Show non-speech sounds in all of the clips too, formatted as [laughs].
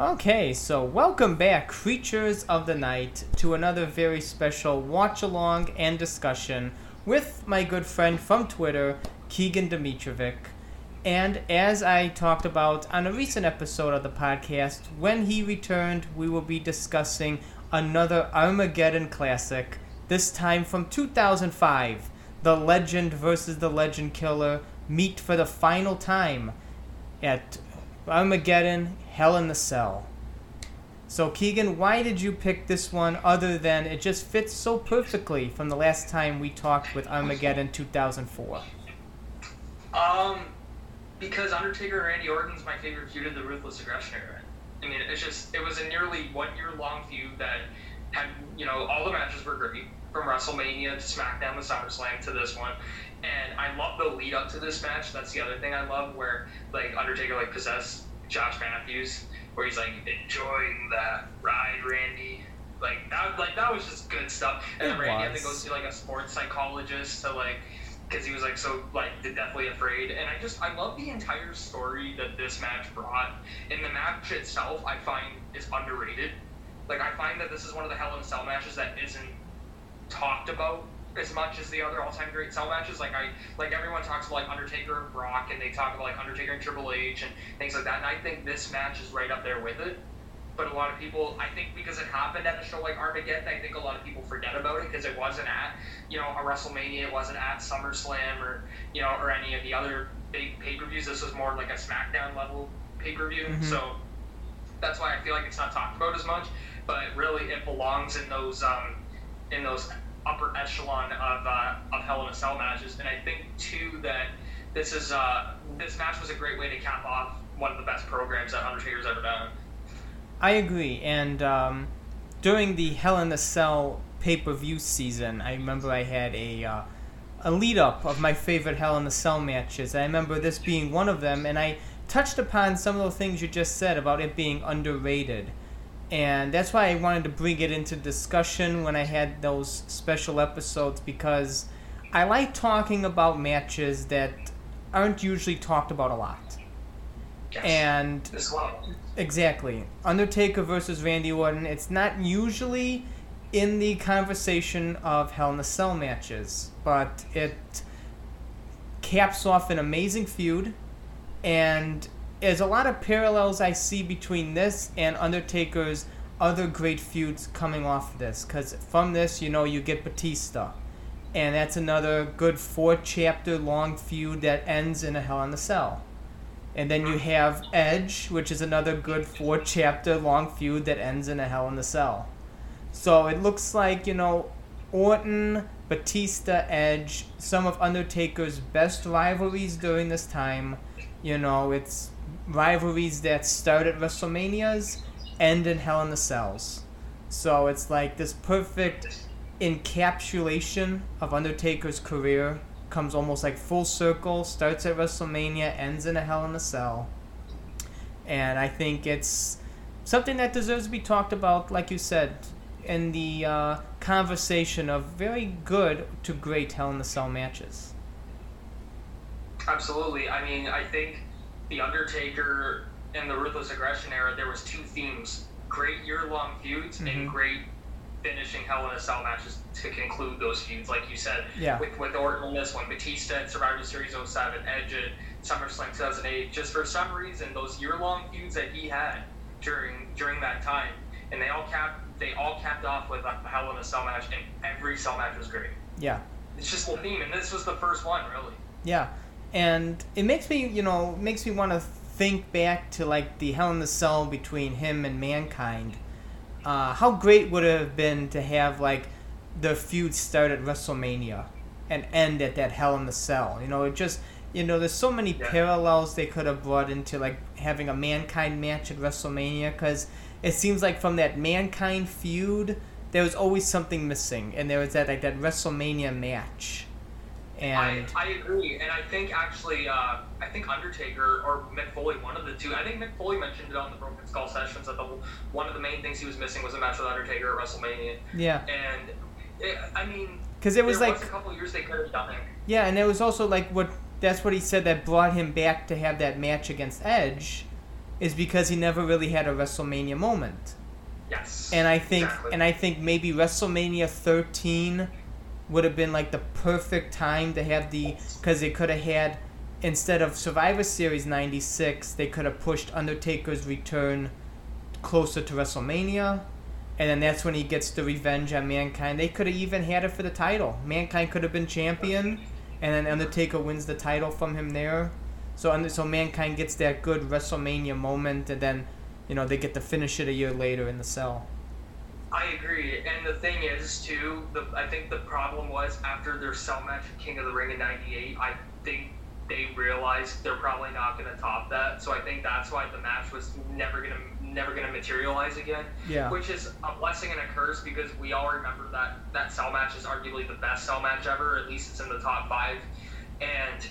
Okay, so welcome back, creatures of the night, to another very special watch along and discussion with my good friend from Twitter, Keegan Dimitrijevic. And as I talked about on a recent episode of the podcast, when he returned, we will be discussing another Armageddon classic, this time from 2005. The Legend versus the Legend Killer meet for the final time at Armageddon Hell in the Cell. So, Keegan, why did you pick this one other than it just fits so perfectly from the last time we talked with Armageddon 2004? Um, because Undertaker and Randy Orton's my favorite feud of the Ruthless Aggression era. I mean, it's just, it was a nearly one year long feud that had, you know, all the matches were great from WrestleMania to SmackDown to SummerSlam to this one. And I love the lead up to this match. That's the other thing I love, where like Undertaker like possessed Josh Mathews, where he's like enjoying that ride, Randy. Like that, like that was just good stuff. And It then Randy had was. to go see like a sports psychologist to like, because he was like so like deathly afraid. And I just I love the entire story that this match brought. And the match itself, I find is underrated. Like I find that this is one of the Hell in a Cell matches that isn't talked about as much as the other all-time great cell matches. Like I, like everyone talks about like Undertaker and Brock, and they talk about like Undertaker and Triple H and things like that. And I think this match is right up there with it. But a lot of people, I think, because it happened at a show like Armageddon, I think a lot of people forget about it because it wasn't at, you know, a WrestleMania, it wasn't at SummerSlam or you know, or any of the other big pay-per-views. This was more like a SmackDown level pay-per-view. Mhm. So that's why I feel like it's not talked about as much. But really, it belongs in those um, in those upper echelon of uh, of Hell in a Cell matches. And I think too that this is uh, this match was a great way to cap off one of the best programs that Undertaker's ever done. I agree. And um, during the Hell in a Cell pay per view season, I remember I had a uh, a lead up of my favorite Hell in a Cell matches. I remember this being one of them, and I touched upon some of the things you just said about it being underrated. And that's why I wanted to bring it into discussion when I had those special episodes because I like talking about matches that aren't usually talked about a lot. Yes. And. Exactly. Undertaker versus Randy Orton. It's not usually in the conversation of Hell in a Cell matches, but it caps off an amazing feud, and there's a lot of parallels I see between this and Undertaker's other great feuds coming off this. Because from this, you know, you get Batista, and that's another good four chapter long feud that ends in a Hell in a Cell. And then you have Edge, which is another good four chapter long feud that ends in a Hell in a Cell. So it looks like, you know, Orton, Batista, Edge, some of Undertaker's best rivalries during this time. You know, it's rivalries that start at WrestleManias, end in Hell in the Cells. So it's like this perfect encapsulation of Undertaker's career comes almost like full circle, starts at WrestleMania, ends in a Hell in a Cell. And I think it's something that deserves to be talked about, like you said, in the uh, conversation of very good to great Hell in a Cell matches. Absolutely. I mean, I think the Undertaker in the Ruthless Aggression era, there was two themes: great year-long feuds Mhm. and great finishing Hell in a Cell matches to conclude those feuds. Like you said, Yeah. with with Orton in this one, Batista at Survivor Series 07, Edge at SummerSlam 2008. Just for some reason, those year-long feuds that he had during during that time, and they all capped they all capped off with a Hell in a Cell match, and every Cell match was great. Yeah. It's just the theme, and this was the first one, really. Yeah, and it makes me, you know, makes me want to think back to like the Hell in the Cell between him and Mankind. Uh, how great would it have been to have like the feud start at WrestleMania and end at that Hell in the Cell? You know, it just, you know, there's so many Yeah. parallels they could have brought into like having a Mankind match at WrestleMania because it seems like from that Mankind feud there was always something missing, and there was that like that WrestleMania match. And I, I agree, and I think actually, uh, I think Undertaker or Mick Foley, one of the two. I think Mick Foley mentioned it on the Broken Skull sessions that the one of the main things he was missing was a match with Undertaker at WrestleMania, yeah, and it, I mean, because it was like was a couple years they could have done it. Yeah, and it was also like what that's what he said that brought him back to have that match against Edge is because he never really had a WrestleMania moment. Yes. And I think exactly. and I think maybe WrestleMania 13 would have been like the perfect time to have the cuz they could have had instead of Survivor Series 96, they could have pushed Undertaker's return closer to WrestleMania. And then that's when he gets the revenge on Mankind. They could have even had it for the title. Mankind could have been champion, and then Undertaker wins the title from him there. So so Mankind gets that good WrestleMania moment, and then, you know, they get to finish it a year later in the cell. I agree, and the thing is too. The I think the problem was after their cell match at King of the Ring in '98. I think they realized they're probably not going to top that. So I think that's why the match was never going to never going to materialize again. Yeah. Which is a blessing and a curse because we all remember that that cell match is arguably the best cell match ever. At least it's in the top five. And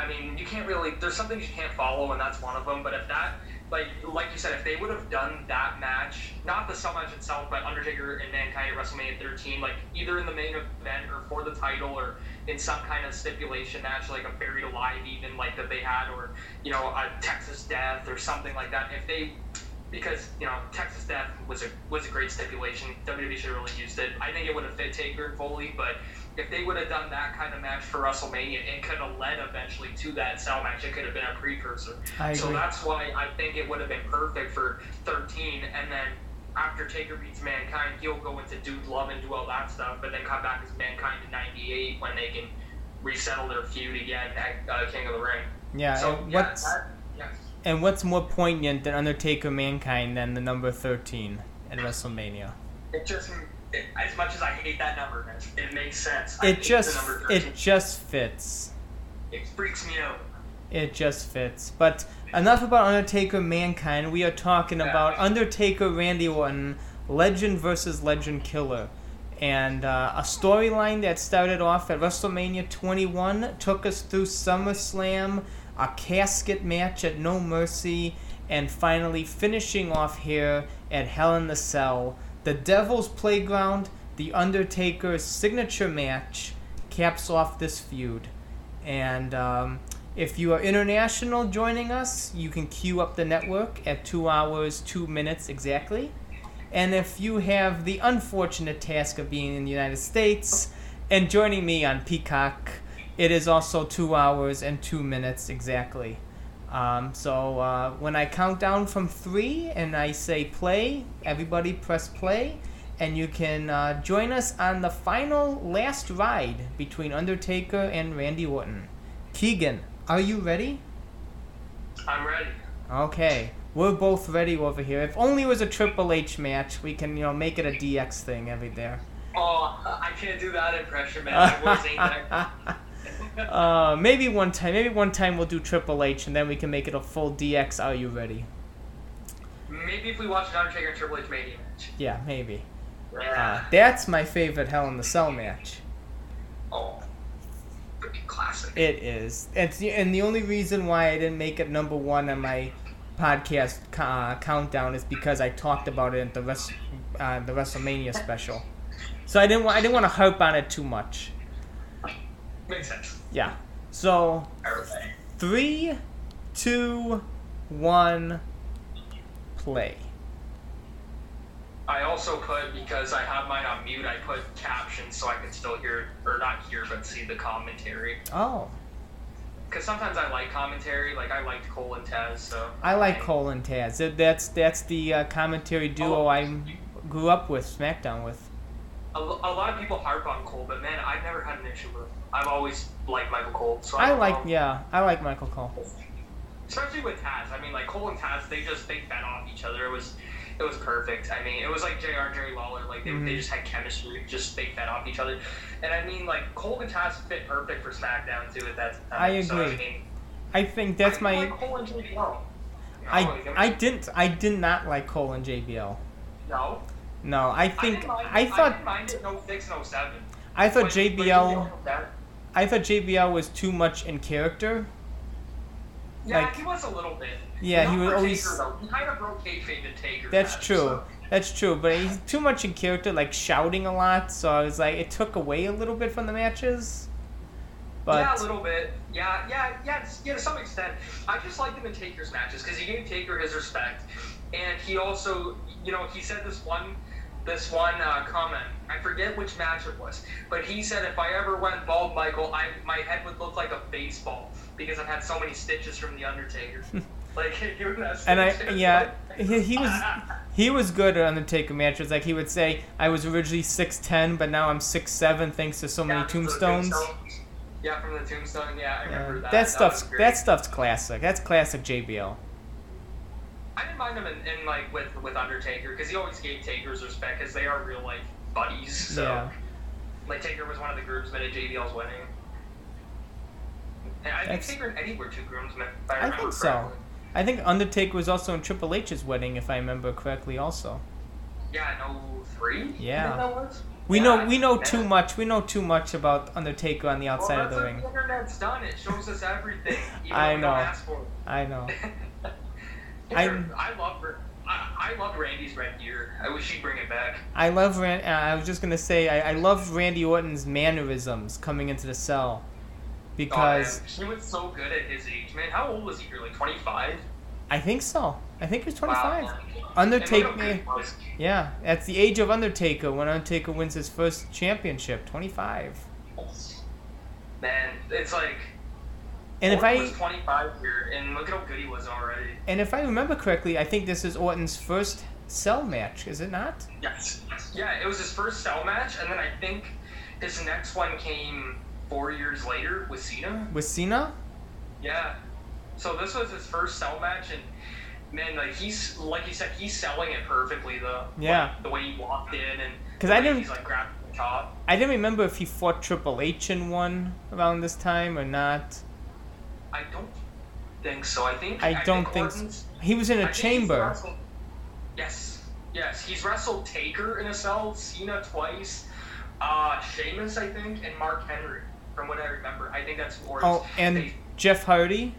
I mean, you can't really. There's some things you can't follow, and that's one of them. But if that, like, like you said, if they would have done that match, not the cell match itself, but Undertaker and Mankind at WrestleMania 13, like either in the main event or for the title or in some kind of stipulation match, like a buried alive, even like that they had, or you know, a Texas Death or something like that. If they because you know Texas Death was a was a great stipulation. WWE should have really used it. I think it would have fit Taker and Foley, but if they would have done that kind of match for WrestleMania, it could have led eventually to that cell match. It could have been a precursor. So that's why I think it would have been perfect for 13, and then. After Taker beats Mankind, he'll go into Dude Love and do all that stuff, but then come back as Mankind in '98 when they can resettle their feud again at uh, King of the Ring. Yeah. so and yeah, what's that, yes. and what's more poignant than Undertaker Mankind than the number 13 at WrestleMania? It just, it, as much as I hate that number, it, it makes sense. I It just the number 13. it just fits. it freaks me out. It just fits. But enough about Undertaker Mankind. We are talking Yeah. about Undertaker Randy Orton, Legend versus Legend Killer. And uh, a storyline that started off at WrestleMania 21 took us through SummerSlam, a casket match at No Mercy, and finally finishing off here at Hell in the Cell. The Devil's Playground, The Undertaker's signature match, caps off this feud. And um, if you are international joining us, you can queue up the network at 2 hours, 2 minutes exactly. And if you have the unfortunate task of being in the United States and joining me on Peacock, it is also 2 hours and 2 minutes exactly. Um, so uh, when I count down from 3 and I say play, everybody press play. And you can uh, join us on the final last ride between Undertaker and Randy Orton. Keegan, are you ready? I'm ready. Okay, we're both ready over here. If only it was a Triple H match, we can you know make it a DX thing every there. Oh, I can't do that impression, man. [laughs] My voice ain't there. uh, maybe one time, maybe one time we'll do Triple H, and then we can make it a full DX. Are you ready? Maybe if we watch an Undertaker and Triple H Mania match. Yeah, maybe. Uh, Yeah. that's my favorite Hell in the Cell match. oh, classic. It is. It's and the only reason why I didn't make it number one on my podcast uh, countdown is because I talked about it at the rest, uh, the WrestleMania special. So I didn't wa- I didn't want to harp on it too much. Makes sense. Yeah. So Everything. three, two, one, play. I also put because I have mine on mute. I put captions so I can still hear or not hear but see the commentary. Oh, Because sometimes I like commentary. Like I liked Cole and Taz. So I like Cole and Taz. That's that's the uh, commentary duo Oh. I grew up with, SmackDown with. A, a lot of people harp on Cole, but man, I've never had an issue with him. I've always liked Michael Cole. So I, I like know. yeah, I like Michael Cole. especially with Taz. I mean, like Cole and Taz, they just they fed off each other. It was it was perfect. I mean, it was like Jr. and Jerry Lawler. Like they, Mhm. they just had chemistry. Just they fed off each other. And I mean, like Cole and Taz fit perfect for SmackDown too at that time. I So, I agree. mean, I think that's I my. like Cole and JBL. No, I like, I didn't I did not like Cole and JBL. no. No, I I think didn't mind, I I thought didn't it. No six, no seven. I thought When- when JBL that- I thought JBL was too much in character. Yeah, like- he was a little bit. Yeah, Not he was always- Taker. He kind of broke kayfabe to Taker. That's match, true. so- That's true, but he's too much in character, like shouting a lot. So I was like, it took away a little bit from the matches. But yeah, a little bit. Yeah, yeah, yeah, yeah. To some extent, I just liked him in Taker's matches because he gave Taker his respect, and he also, you know, he said this one, this one uh, comment. I forget which match it was, but he said if I ever went bald, Michael, I my head would look like a baseball because I've had so many stitches from the Undertaker. [laughs] like he would have and I yeah, he, he was he was good at Undertaker matches. Like he would say, I was originally six ten, but now I'm six seven thanks to so many Yeah, the tombstones. tombstone. Yeah, from the tombstone. Yeah, I remember Yeah. that. That stuff's great. that stuff's classic. That's classic JBL. I didn't mind him in, in like with with Undertaker because he always gave Taker's respect because they are real life buddies. [laughs] So Yeah. like Taker was one of the groomsmen at JBL's wedding. And I think That's- Taker and Eddie were two groomsmen. If I, I think so. I think Undertaker was also in Triple H's wedding, if I remember correctly. Also, Yeah, no oh three. Yeah. I think that was. we Yeah, know we know too much. We know too much about Undertaker on the outside well, of the ring. the internet's done. It shows us everything. [laughs] I know. Don't ask for it. I know. I, I love her. I, I loved Randy's red gear. I wish she'd bring it back. I love Ran- uh, I was just gonna say I, I love Randy Orton's mannerisms coming into the cell, because oh, he was so good at his age, man. How old was he? Here, like twenty five. I think so. I think he was 25. Wow. Undertaker, And look how good he was. yeah, that's the age of Undertaker when Undertaker wins his first championship, 25. Man, it's like. And if I was 25 here, and look at how good he was already. and if I remember correctly, I think this is Orton's first cell match, is it not? Yes. Yeah, it was his first cell match, and then I think his next one came four years later with Cena. With Cena? Yeah. So this was his first cell match, and man, like he's like you said, he's selling it perfectly though. Yeah. Like, the way he walked in and 'Cause the I didn't- He's like grabbing the top. I didn't remember if he fought Triple H in one around this time or not. I don't think so. I think I don't think, think so. He was in I a he's chamber. Yes, yes, he's wrestled Taker in a cell, Cena twice, uh, Sheamus, I think, and Mark Henry. From what I remember, I think that's Orton's. Oh, and they- Jeff Hardy.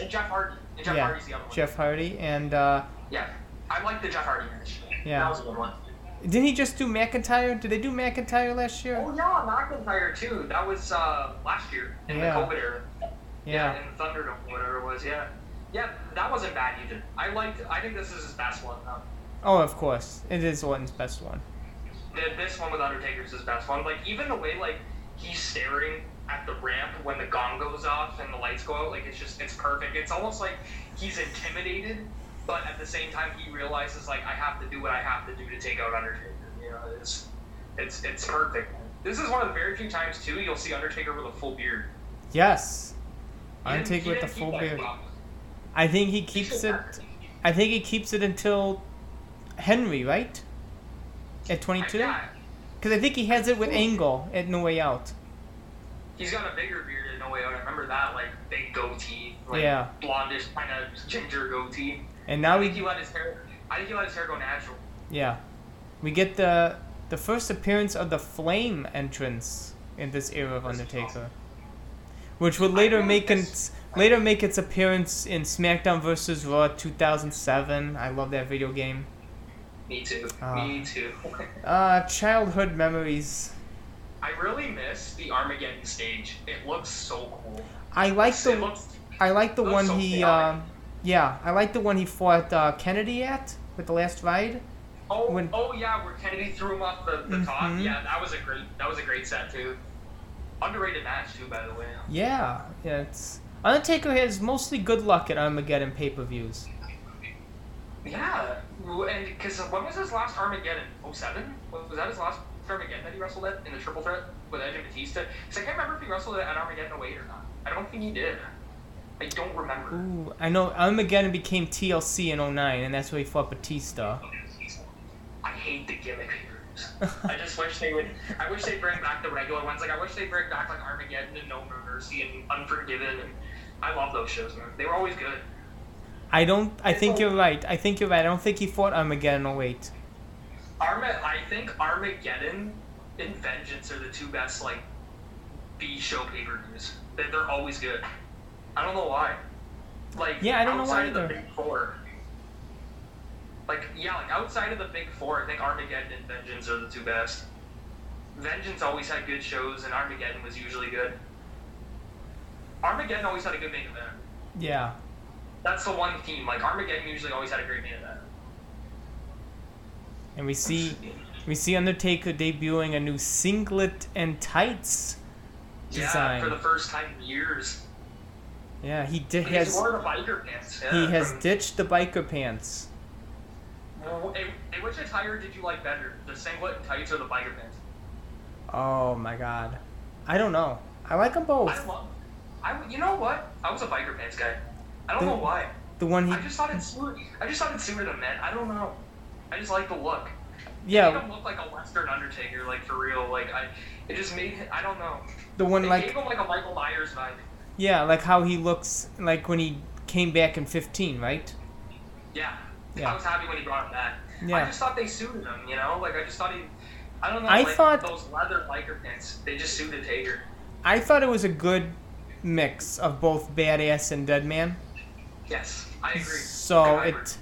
and Jeff Hardy. And Jeff yeah, Hardy's the other one. Jeff Hardy, and uh, Yeah, I like the Jeff Hardy match. Yeah. that was a good one. didn't he just do McIntyre? Did they do McIntyre last year? Oh yeah, McIntyre too. That was uh, last year in Yeah. the COVID era. Yeah. yeah, in Thunderdome, whatever it was. Yeah, yeah, that wasn't bad either. I liked. I think this is his best one. though. Oh, of course, it is Orton's best one. The- This one with Undertaker's his best one. Like even the way like he's staring at the ramp when the gong goes off and the lights go out, like it's just it's perfect. It's almost like he's intimidated, but at the same time he realizes like I have to do what I have to do to take out Undertaker. You know, it's it's it's perfect. This is one of the very few times too you'll see Undertaker with a full beard. Yes, Undertaker with the full beard. I think he keeps it. I think he keeps it until Henry, right? At 22? Because I think he has it with Angle at No Way Out. He's got a bigger beard in No Way. I remember that, like big goatee, like Yeah. blondish kind of ginger goatee. And now I think he let his hair. I think he let his hair go natural. yeah, we get the the first appearance of the Flame entrance in this era of Undertaker, which would later make its later make its appearance in SmackDown vs. Raw 2007. I love that video game. Me too. Ah. Me too. Uh, [laughs] childhood memories. I really miss the Armageddon stage. It looks so cool. I like the looks. I like the one so he um yeah I like the one he fought uh, Kennedy at with the last ride. Oh, when- oh yeah, where Kennedy threw him off the, the top. Mhm. Yeah, that was a great. That was a great set too. Underrated match too, by the way. Yeah, yeah. It's Undertaker has mostly good luck at Armageddon pay per views. Yeah, and because when was his last Armageddon? 07? Was was that his last Armageddon that he wrestled at in the Triple Threat with Edge and Batista? Because I can't remember if he wrestled at Armageddon 08 or not. I don't think he did. I don't remember. Ooh, I know Armageddon became TLC in 09, and that's where he fought Batista. I hate the gimmick. [laughs] I just wish they would. I wish they'd bring back the regular ones. Like I wish they'd bring back like Armageddon and No Mercy and Unforgiven. And I love those shows, man. They were always good. I don't. I think you're right. I think you're right. I don't think he fought Armageddon 08. Arma, I think Armageddon and Vengeance are the two best like B show pay per views. They're, they're always good. I don't know why. Like Yeah, I don't know why outside of the big four. Like yeah, like outside of the big four, I think Armageddon and Vengeance are the two best. Vengeance always had good shows, and Armageddon was usually good. Armageddon always had a good main event. Yeah. That's the one theme. Like Armageddon usually always had a great main event. And we see we see Undertaker debuting a new singlet and tights design. Yeah, for the first time in years. Yeah, he did He has wore the biker pants. Yeah, he has from- ditched the biker pants. Well, which attire did you like better, the singlet and tights or the biker pants? Oh my god. I don't know. I like them both. I love. I you know what? I was a biker pants guy. I don't The- know why. The one he I just thought it suited. I just thought it suited him, man. I don't know. I just like the look. It made yeah, him look like a Western Undertaker, like for real. Like I, it just made. I don't know. the one It like gave him like a Michael Myers vibe. yeah, like how he looks like when he came back in 15, right? Yeah. Yeah. I was happy when he brought him back. I just thought they suited him. You know, like I just thought he. I don't know. I like, thought- those leather biker pants. They just suited Taker. I thought it was a good mix of both badass and dead man. Yes, I agree. So I agree. it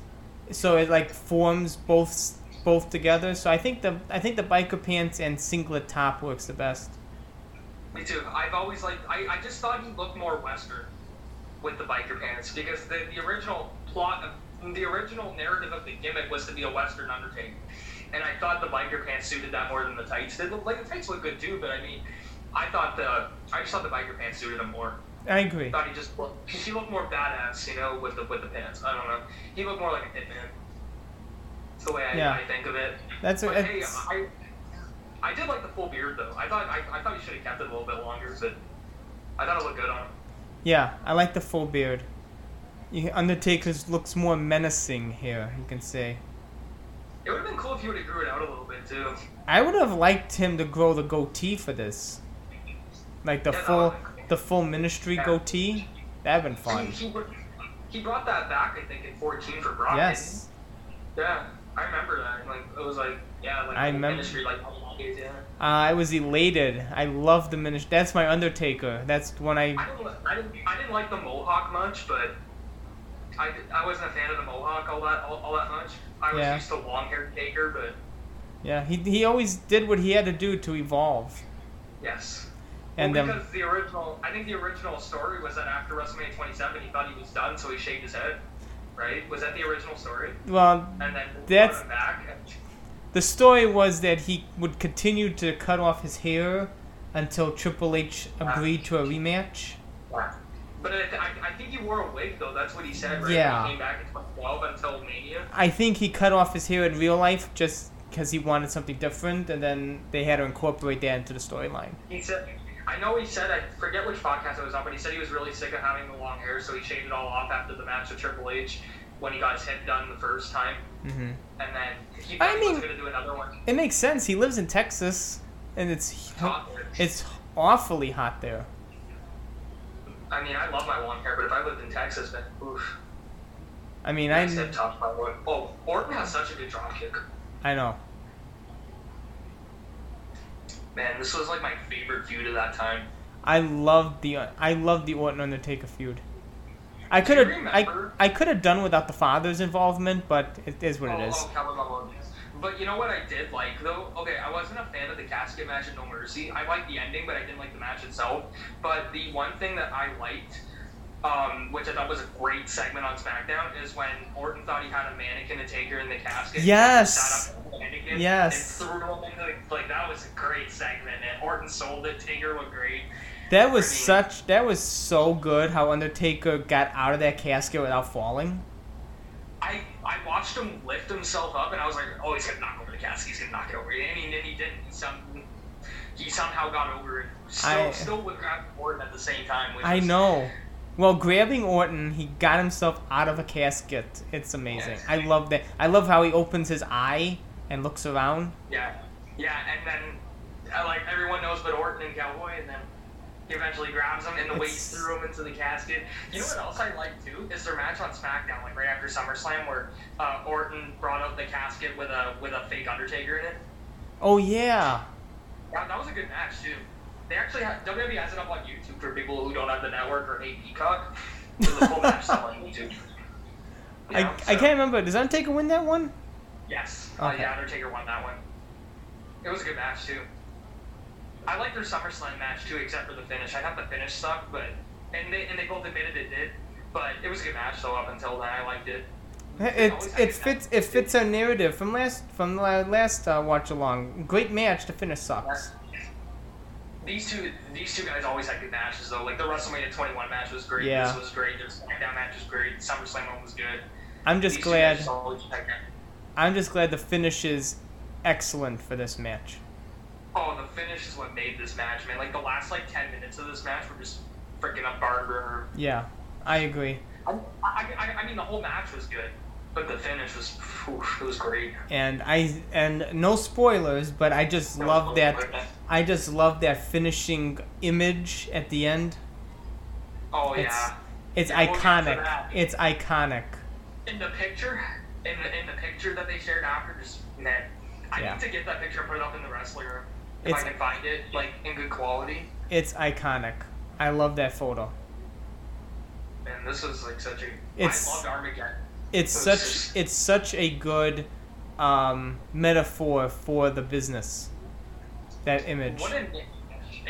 so it like forms both both together. So I think the I think the biker pants and singlet top works the best. Me too. I've always liked. I, I just thought he looked more Western with the biker pants because the, the original plot, of, the original narrative of the gimmick was to be a Western Undertaker, and I thought the biker pants suited that more than the tights did. Like the tights look good too, but I mean, I thought the I just thought the biker pants suited him more. I agree. I thought he just looked, he looked more badass, you know, with the with the pants. I don't know. He looked more like a hitman. That's the way I, Yeah. I think of it. That's a, But hey, it's, I, I did like the full beard though. I thought I, I thought you should have kept it a little bit longer, but I thought it looked good on him. yeah. I like the full beard. You, Undertaker's looks more menacing here. You can say. It would have been cool if you would have grew it out a little bit too. I would have liked him to grow the goatee for this, like the Yeah, full would've been cool. The full ministry Yeah. goatee. That'd been fun. He, he, he brought that back, I think, in 14 for Brock. Yes. Yeah, I remember that. Like it was like yeah, like I the remember- ministry like yeah. Uh, I was elated. I love the ministry. That's my Undertaker. That's when I. I didn't, I didn't, I didn't like the mohawk much, but I, I wasn't a fan of the mohawk all that all, all that much. I was Yeah. used to long haired Taker, but Yeah, he he always did what he had to do to evolve. yes. And well, um, because the original, I think the original story was that after WrestleMania 27, he thought he was done, so he shaved his head. Right? Was that the original story? well, And then That's- him back. And, the story was that he would continue to cut off his hair until Triple H agreed to a rematch. but I, I, I think he wore a wig though. That's what he said. Right? Yeah. When he came back in 2012 until Mania. I think he cut off his hair in real life just because he wanted something different, and then they had to incorporate that into the storyline. He said. I know he said, I forget which podcast it was on, but he said he was really sick of having the long hair, so he shaved it all off after the match with Triple H when he got his head done the first time. hmm And then he I he mean- was going to do another one. It makes sense. He lives in Texas, and it's it's awfully hot there. I mean, I love my long hair, but if I lived in Texas, then oof. I mean, I I said tough, by the. Oh, Orton has such a good drop kick. I know. Man, this was like my favorite feud of that time. I loved the I loved the Orton Undertaker feud. I could have I I could have done without the father's involvement, but it is what oh, it is. Oh, But you know what I did like though? Okay, I wasn't a fan of the casket match at No Mercy. I liked the ending, but I didn't like the match itself. But the one thing that I liked, um, which I thought was a great segment on SmackDown, is when Orton thought he had a mannequin to take her in the casket. Yes. Sat up on the mannequin Yes. And threw him into the, like that was a great segment, and Orton sold it. Taker looked great. That was I mean- such that was so good how Undertaker got out of that casket without falling. I I watched him lift himself up, and I was like, oh, he's gonna knock over the casket. He's gonna knock it over. I mean, and he didn't. He, some, he somehow got over it. Still, I- still with Orton at the same time. Which I was- know. Well, grabbing Orton, he got himself out of a casket. It's amazing. I love that. I love how he opens his eye and looks around. Yeah, yeah, and then uh, like everyone knows, but Orton and Cowboy, and then he eventually grabs him, and the It's- threw him into the casket. You know what else I like too is their match on SmackDown, like right after SummerSlam, where uh, Orton brought out the casket with a with a fake Undertaker in it. Oh yeah. That, that was a good match too. They actually have WWE has it up on YouTube for people who don't have the network or hate Peacock. There's a full match on YouTube. You I, know, I so- can't remember. Does Undertaker win that one? Yes. Uh, yeah, Undertaker won that one. It was a good match too. I like their SummerSlam match too, except for the finish. I thought the finish sucked, but and they and they both admitted it did. But it was a good match though. Up until then, I liked it. It it fits it fits our narrative from last from the last uh, watch along. Great match. The finish sucks. These two, these two guys always had good matches though. Like the WrestleMania 21 match was great. Yeah. This was great. The SmackDown match was great. SummerSlam one was good. I'm just These glad. guys always had good- I'm just glad the finish is excellent for this match. Oh, the finish is what made this match, man. Like the last like 10 minutes of this match were just freaking up Barber. Yeah, I agree. I, I, I mean, the whole match was good, but the finish was, it was great. And I and no spoilers, but I just love that. I just love that finishing image at the end. Oh It's yeah. it's Yeah, we'll get to iconic. It's iconic. In the picture, in the in the picture that they shared after, just man, I Yeah. need to get that picture put up in the wrestling room if It's- I can find it, like in good quality. It's iconic. I love that photo. And this was like such a. It's- I loved Armageddon. It's It's such it's such a good um, metaphor for the business. That image. What a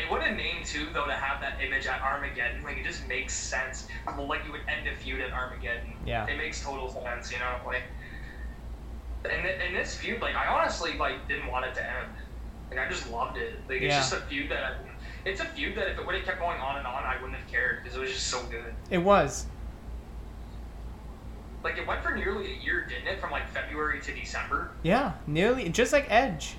what a name too, though, to have that image at Armageddon. Like it just makes sense. Well, like you would end a feud at Armageddon. Yeah. It makes total sense, you know. Like, and in this feud, like I honestly like didn't want it to end. Like I just loved it. Like it's Yeah. just a feud that. I, it's a feud that if it would have kept going on and on, I wouldn't have cared because it was just so good. It was. Like it went for nearly a year, didn't it? From like February to December. Yeah, nearly just like Edge.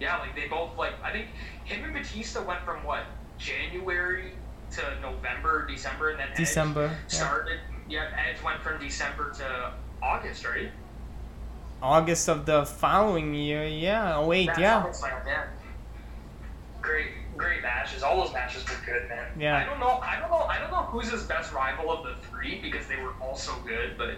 Yeah, like they both like I think him and Batista went from what January to November, December, and then Edge December. Yeah. started. Yeah, Edge went from December to August, right? August of the following year. Yeah. Oh wait. That's Yeah. SummerSlam, yeah. Great, great matches. All those matches were good, man. Yeah. I don't know. I don't know. I don't know who's his best rival of the three because they were all so good, but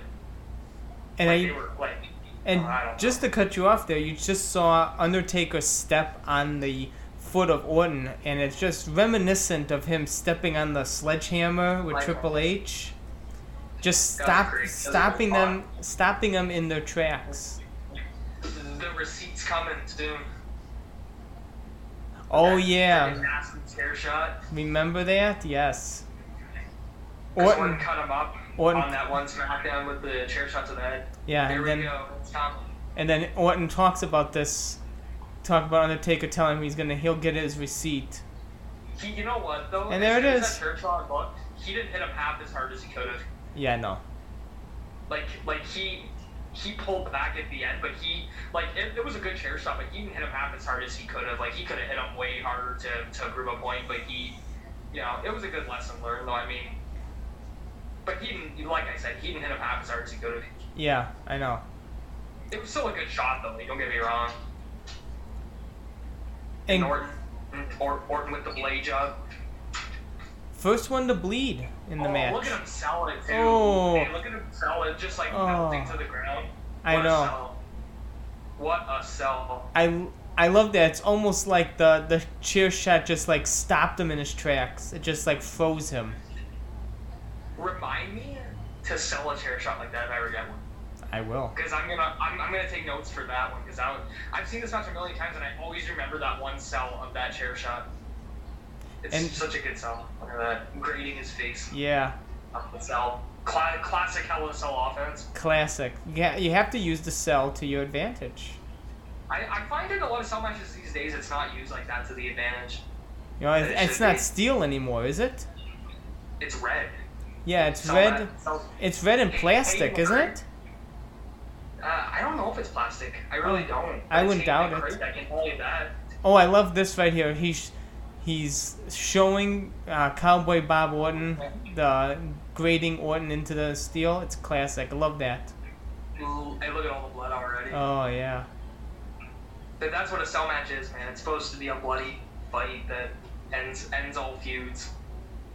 And like, I they were like. And Oh, just to cut you off there, you just saw Undertaker step on the foot of Orton, and it's just reminiscent of him stepping on the sledgehammer with Right. Triple H. Just stop, great. That was a stopping them, stopping them in their tracks. The receipts coming soon. Oh yeah, chair shot. remember that? Yes. Orton cut him up Orton- on that one SmackDown with the chair shot to the head. yeah, There and we then go. And then Orton talks about this, talk about Undertaker telling him he's gonna he'll get his receipt. He, you know what though? And there it is. it soon as is. That chair shot looked, he didn't hit him half as hard as he could have. Yeah, no. Like, like he he pulled back at the end, but he like it, it was a good chair shot, but he didn't hit him half as hard as he could have. Like he could have hit him way harder to to prove a point, but he, you know, it was a good lesson learned though. I mean, but he didn't. Like I said, he didn't hit him half as hard as he could have. Yeah, I know. It was still a good shot though. Like, don't get me wrong. And Orton, mm, or, Orton with the blade job. First one to bleed in the oh, match. look at him sell it too. Oh. Man, look at him sell it, just like Oh. melting to the ground. I What a know. sell. What a sell. I I love that. It's almost like the the chair shot just like stopped him in his tracks. It just like froze him. Remind me to sell a chair shot like that if I ever get one. I will. Because I'm gonna, I'm, I'm gonna take notes for that one. Because I, I've seen this match a million times, and I always remember that one sell of that chair shot. It's And- such a good sell. Look at that, Grading his face Yeah, sell. Cla- classic Hell in Cell offense. classic. Yeah, you have to use the cell to your advantage. I, I find in a lot of cell matches these days, it's not used like that to the advantage. You know, it's, It it's not be. steel anymore, is it? It's red. Yeah, it's Cell red. cell- It's red and plastic, isn't it? Uh, I don't know if it's plastic. I really don't. I wouldn't doubt it. Craig, I can that. Oh, I love this right here. He's he's showing uh, Cowboy Bob Orton the grading Orton into the steel. It's classic. I love that. Ooh, Hey, look at all the blood already. Oh yeah. That's what a cell match is, man. It's supposed to be a bloody fight that ends ends all feuds.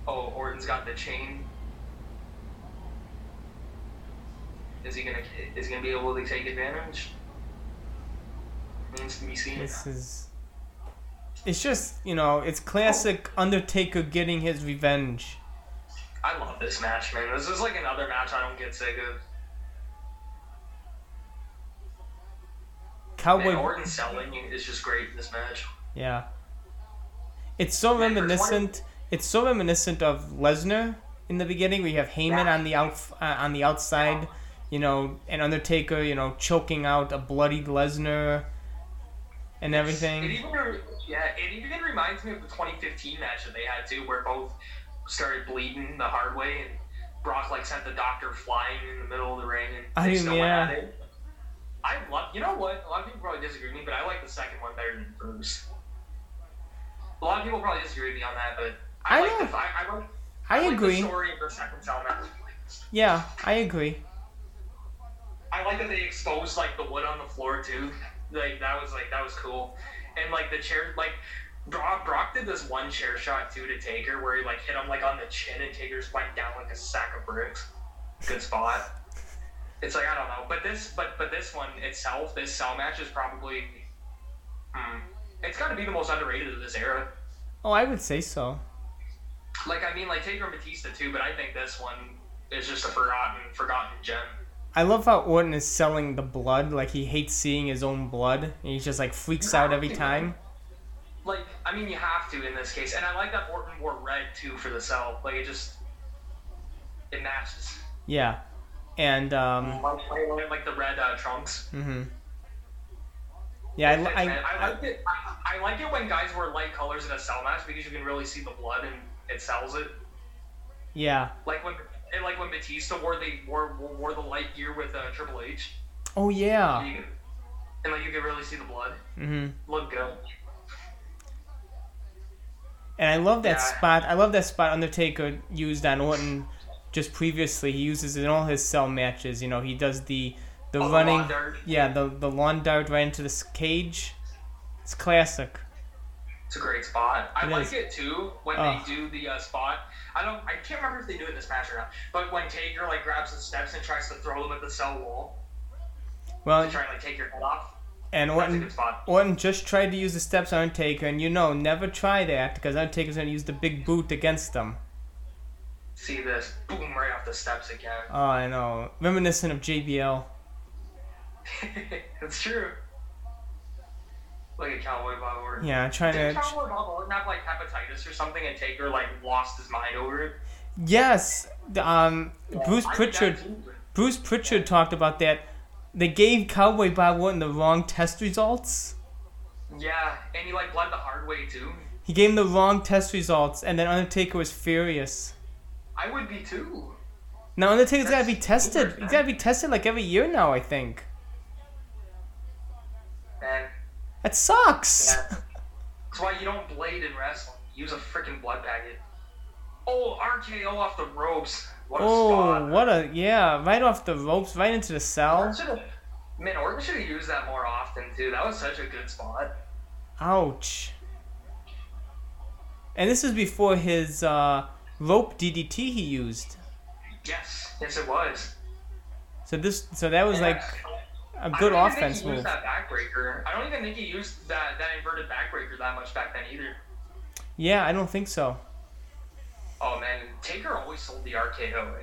Oh, Orton's got the chain. Is he gonna is he gonna be able to take advantage? Remains to be seen. This is. It's just you know, it's classic Undertaker getting his revenge. I love this match, man. This is like another match I don't get sick of. Cowboy. Man, Orton selling is just great in this match. Yeah. It's so for reminiscent. It's so reminiscent of Lesnar in the beginning, We have Heyman Yeah. on the out uh, on the outside, you know, and Undertaker, you know, choking out a bloodied Lesnar, and It everything. even re- yeah, it even reminds me of the 2015 match that they had too, where both started bleeding the hard way, and Brock like sent the doctor flying in the middle of the ring, and I they mean, still yeah. went at it. I love. You know what? A lot of people probably disagree with me, but I like the second one better than the first. A lot of people probably disagree with me on that, but I, I like know. the. I, I, like, I like agree. the story of the second cell match. Yeah, I agree. I like that they exposed like the wood on the floor too. Like that was like that was cool, and like the chair like Brock Brock did this one chair shot too to Taker where he like hit him like on the chin and Taker's went down like a sack of bricks. Good spot. It's like I don't know, but this but but this one itself, this cell match is probably, hmm, it's got to be the most underrated of this era. Oh, I would say so. Like I mean, like Taker and Batista too, but I think this one is just a forgotten forgotten gem. I love how Orton is selling the blood. Like he hates seeing his own blood, and he just like freaks out every time. Like, I mean, you have to in this case, and I like that Orton wore red too for the cell. Like, it just it matches. Yeah, and um, Like, like, the red uh, trunks. hmm Yeah, I, I. I I, like it. I, I like it when guys wear light colors in a cell match because you can really see the blood and it sells it. yeah. Like when, and like when Batista wore the wore wore the light gear with uh, Triple H. Oh yeah. You can, and like you can really see the blood. Mm-hmm. Look good. And I love that Yeah. spot. I love that spot Undertaker used on Orton just previously. He uses it in all his cell matches. You know, he does the the Oh, the running. lawn dart. Yeah, the the lawn dart right into the cage. It's classic. It's a great spot. I It like is. it too when Oh. they do the uh, spot. I don't. I can't remember if they do it in this match or not. But when Taker like grabs the steps and tries to throw them at the cell wall Well, to try and like take your head off. and Orton. Orton just tried to use the steps on Undertaker, and you know, never try that because Undertaker's gonna use the big boot against them. See this? Boom! Right off the steps again. Oh, I know. Reminiscent of JBL. [laughs] it's true. Like a cowboy Bob Orton. Yeah, trying Did to. Cowboy Bob Orton have like hepatitis or something, and Taker like lost his mind over it? Yes, um, Bruce did that Pritchard. Bruce Pritchard talked about that. They gave Cowboy Bob Orton the wrong test results. Yeah, and he like bled the hard way too. He gave him the wrong test results, and then Undertaker was furious. I would be too. Now Undertaker's gotta be tested. He's gotta be tested like every year now. I think And that sucks. Yeah. That's why you don't blade in wrestling. Use a freaking blood packet. Oh, RKO off the ropes. What a spot. Oh, spot. what a yeah! Right off the ropes, right into the cell. Man, Orton should have used that more often too. That was such a good spot. Ouch. And this is before his uh, rope DDT he used. Yes, yes, it was. So this, so that was like Yeah. A I good don't even offense think he move. used that backbreaker. I don't even think he used that, that inverted backbreaker that much back then either. Yeah, I don't think so. Oh man, Taker always sold the RKO, eh?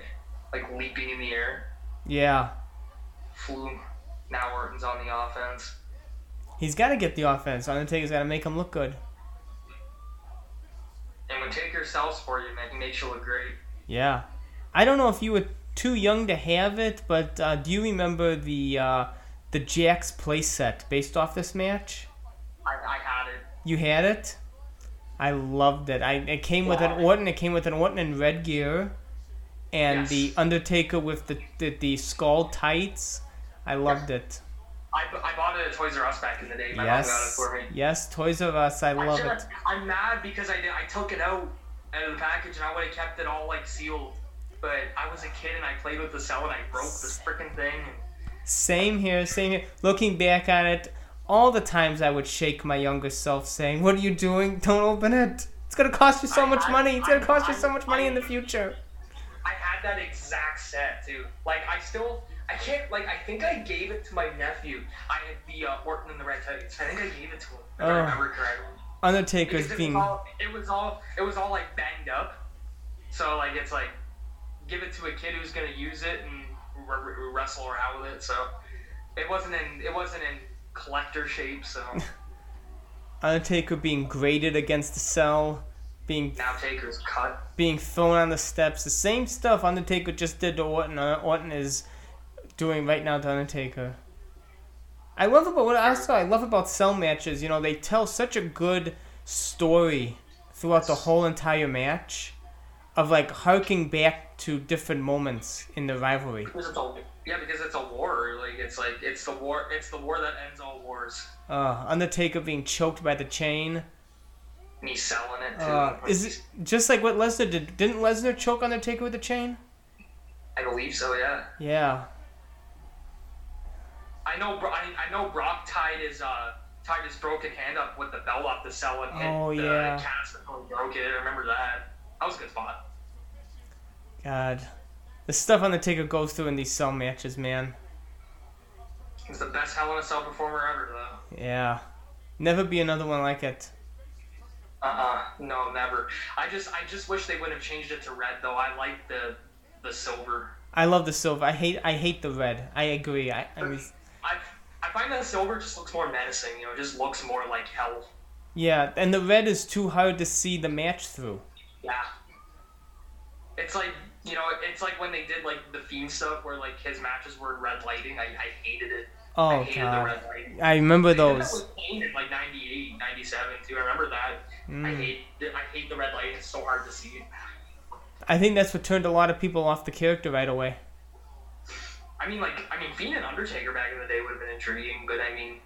like leaping in the air, Yeah, flew. Now Orton's on the offense. he's got to get the offense. Undertaker's got to make him look good. And when Taker sells for you, man, he makes you look great. Yeah, I don't know if you were too young to have it, but uh, do you remember the uh, the Jakks playset based off this match? I, I had it. You had it. I loved it. I it came with an Orton. It came with an Orton in red gear, and Yes. the Undertaker with the, the the skull tights. I loved it. I, I bought it at Toys R Us back in the day. My mom got it Yes, for me. yes, Toys R Us. I I love it. I'm mad because I did. I took it out out of the package and I would have kept it all like sealed. But I was a kid and I played with the cell and I broke this freaking thing. Same here, same here. Looking back at it, all the times I would shake my younger self, saying, "What are you doing? Don't open it. It's gonna cost you so I- much I- money. It's gonna I- cost you so much money in the future." I had that exact set too. Like I still, I can't. Like I think I gave it to my nephew. I had the uh, Orton in the red tights. I think I gave it to him. If I Oh. remember correctly. Undertaker's Because it being was all, it was all, it was all like banged up. So like it's like, give it to a kid who's gonna use it and wrestle around with it. So it wasn't in, it wasn't in collector shape. So [laughs] Undertaker being graded against the cell, being Now Taker's cut. being thrown on the steps. The same stuff Undertaker just did to Orton. Uh, Orton is doing right now to Undertaker. I love about what I also I love about cell matches. You know, they tell such a good story throughout the whole entire match, of like harking back to different moments in the rivalry. Because it's a, yeah, because it's a war. Like it's like it's the war. It's the war that ends all wars. Uh, Undertaker being choked by the chain. And he's selling it too. Uh, is it just like what Lesnar did? Didn't Lesnar choke Undertaker with the chain? I believe so. Yeah. Yeah. I know. I, I know. Brock tied his uh tied his broken hand up with the belt off the cell and hit Oh, the yeah. cast he broke it. I remember that. That was a good spot. God. The stuff Undertaker goes through in these cell matches, man. He's the best Hell in a Cell performer ever, though. Yeah. Never be another one like it. Uh-uh. No, never. I just I just wish they would have changed it to red though. I like the the silver. I love the silver. I hate I hate the red. I agree. I, I mean, I I find that silver just looks more menacing. You know, it just looks more like hell. yeah, and the red is too hard to see the match through. Yeah. It's like you know, it's like when they did like the fiend stuff where like his matches were red lighting. I, I hated it. I Oh hated the god. red lighting. I remember They those. in like 98, 97 too. I remember that. I Mm. hate I hate the red light. It's so hard to see. I think that's what turned a lot of people off the character right away. I mean, like, I mean, Fiend and Undertaker back in the day would have been intriguing, but I mean,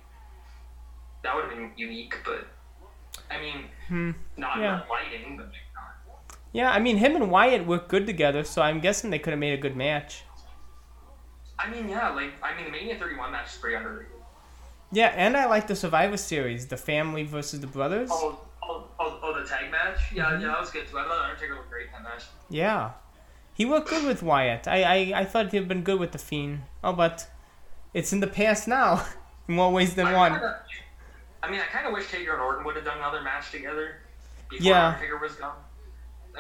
that would have been unique. But I mean, Hmm. not Yeah. red lighting, but. Yeah, I mean him and Wyatt work good together, so I'm guessing they could have made a good match. I mean, yeah, like, I mean, the Mania 31 match is pretty underrated. Yeah, and I like the Survivor Series, the family versus the brothers. Oh, oh, oh, oh the tag match? Yeah, Mm-hmm. yeah, that was good too. I thought Undertaker looked great in that match. Yeah. He worked good with Wyatt. I, I, I thought he'd been good with the Fiend. Oh, but it's in the past now, [laughs] in more ways than I one. Kinda, I mean, I kind of wish Taker and Orton would have done another match together before Yeah. Undertaker was gone.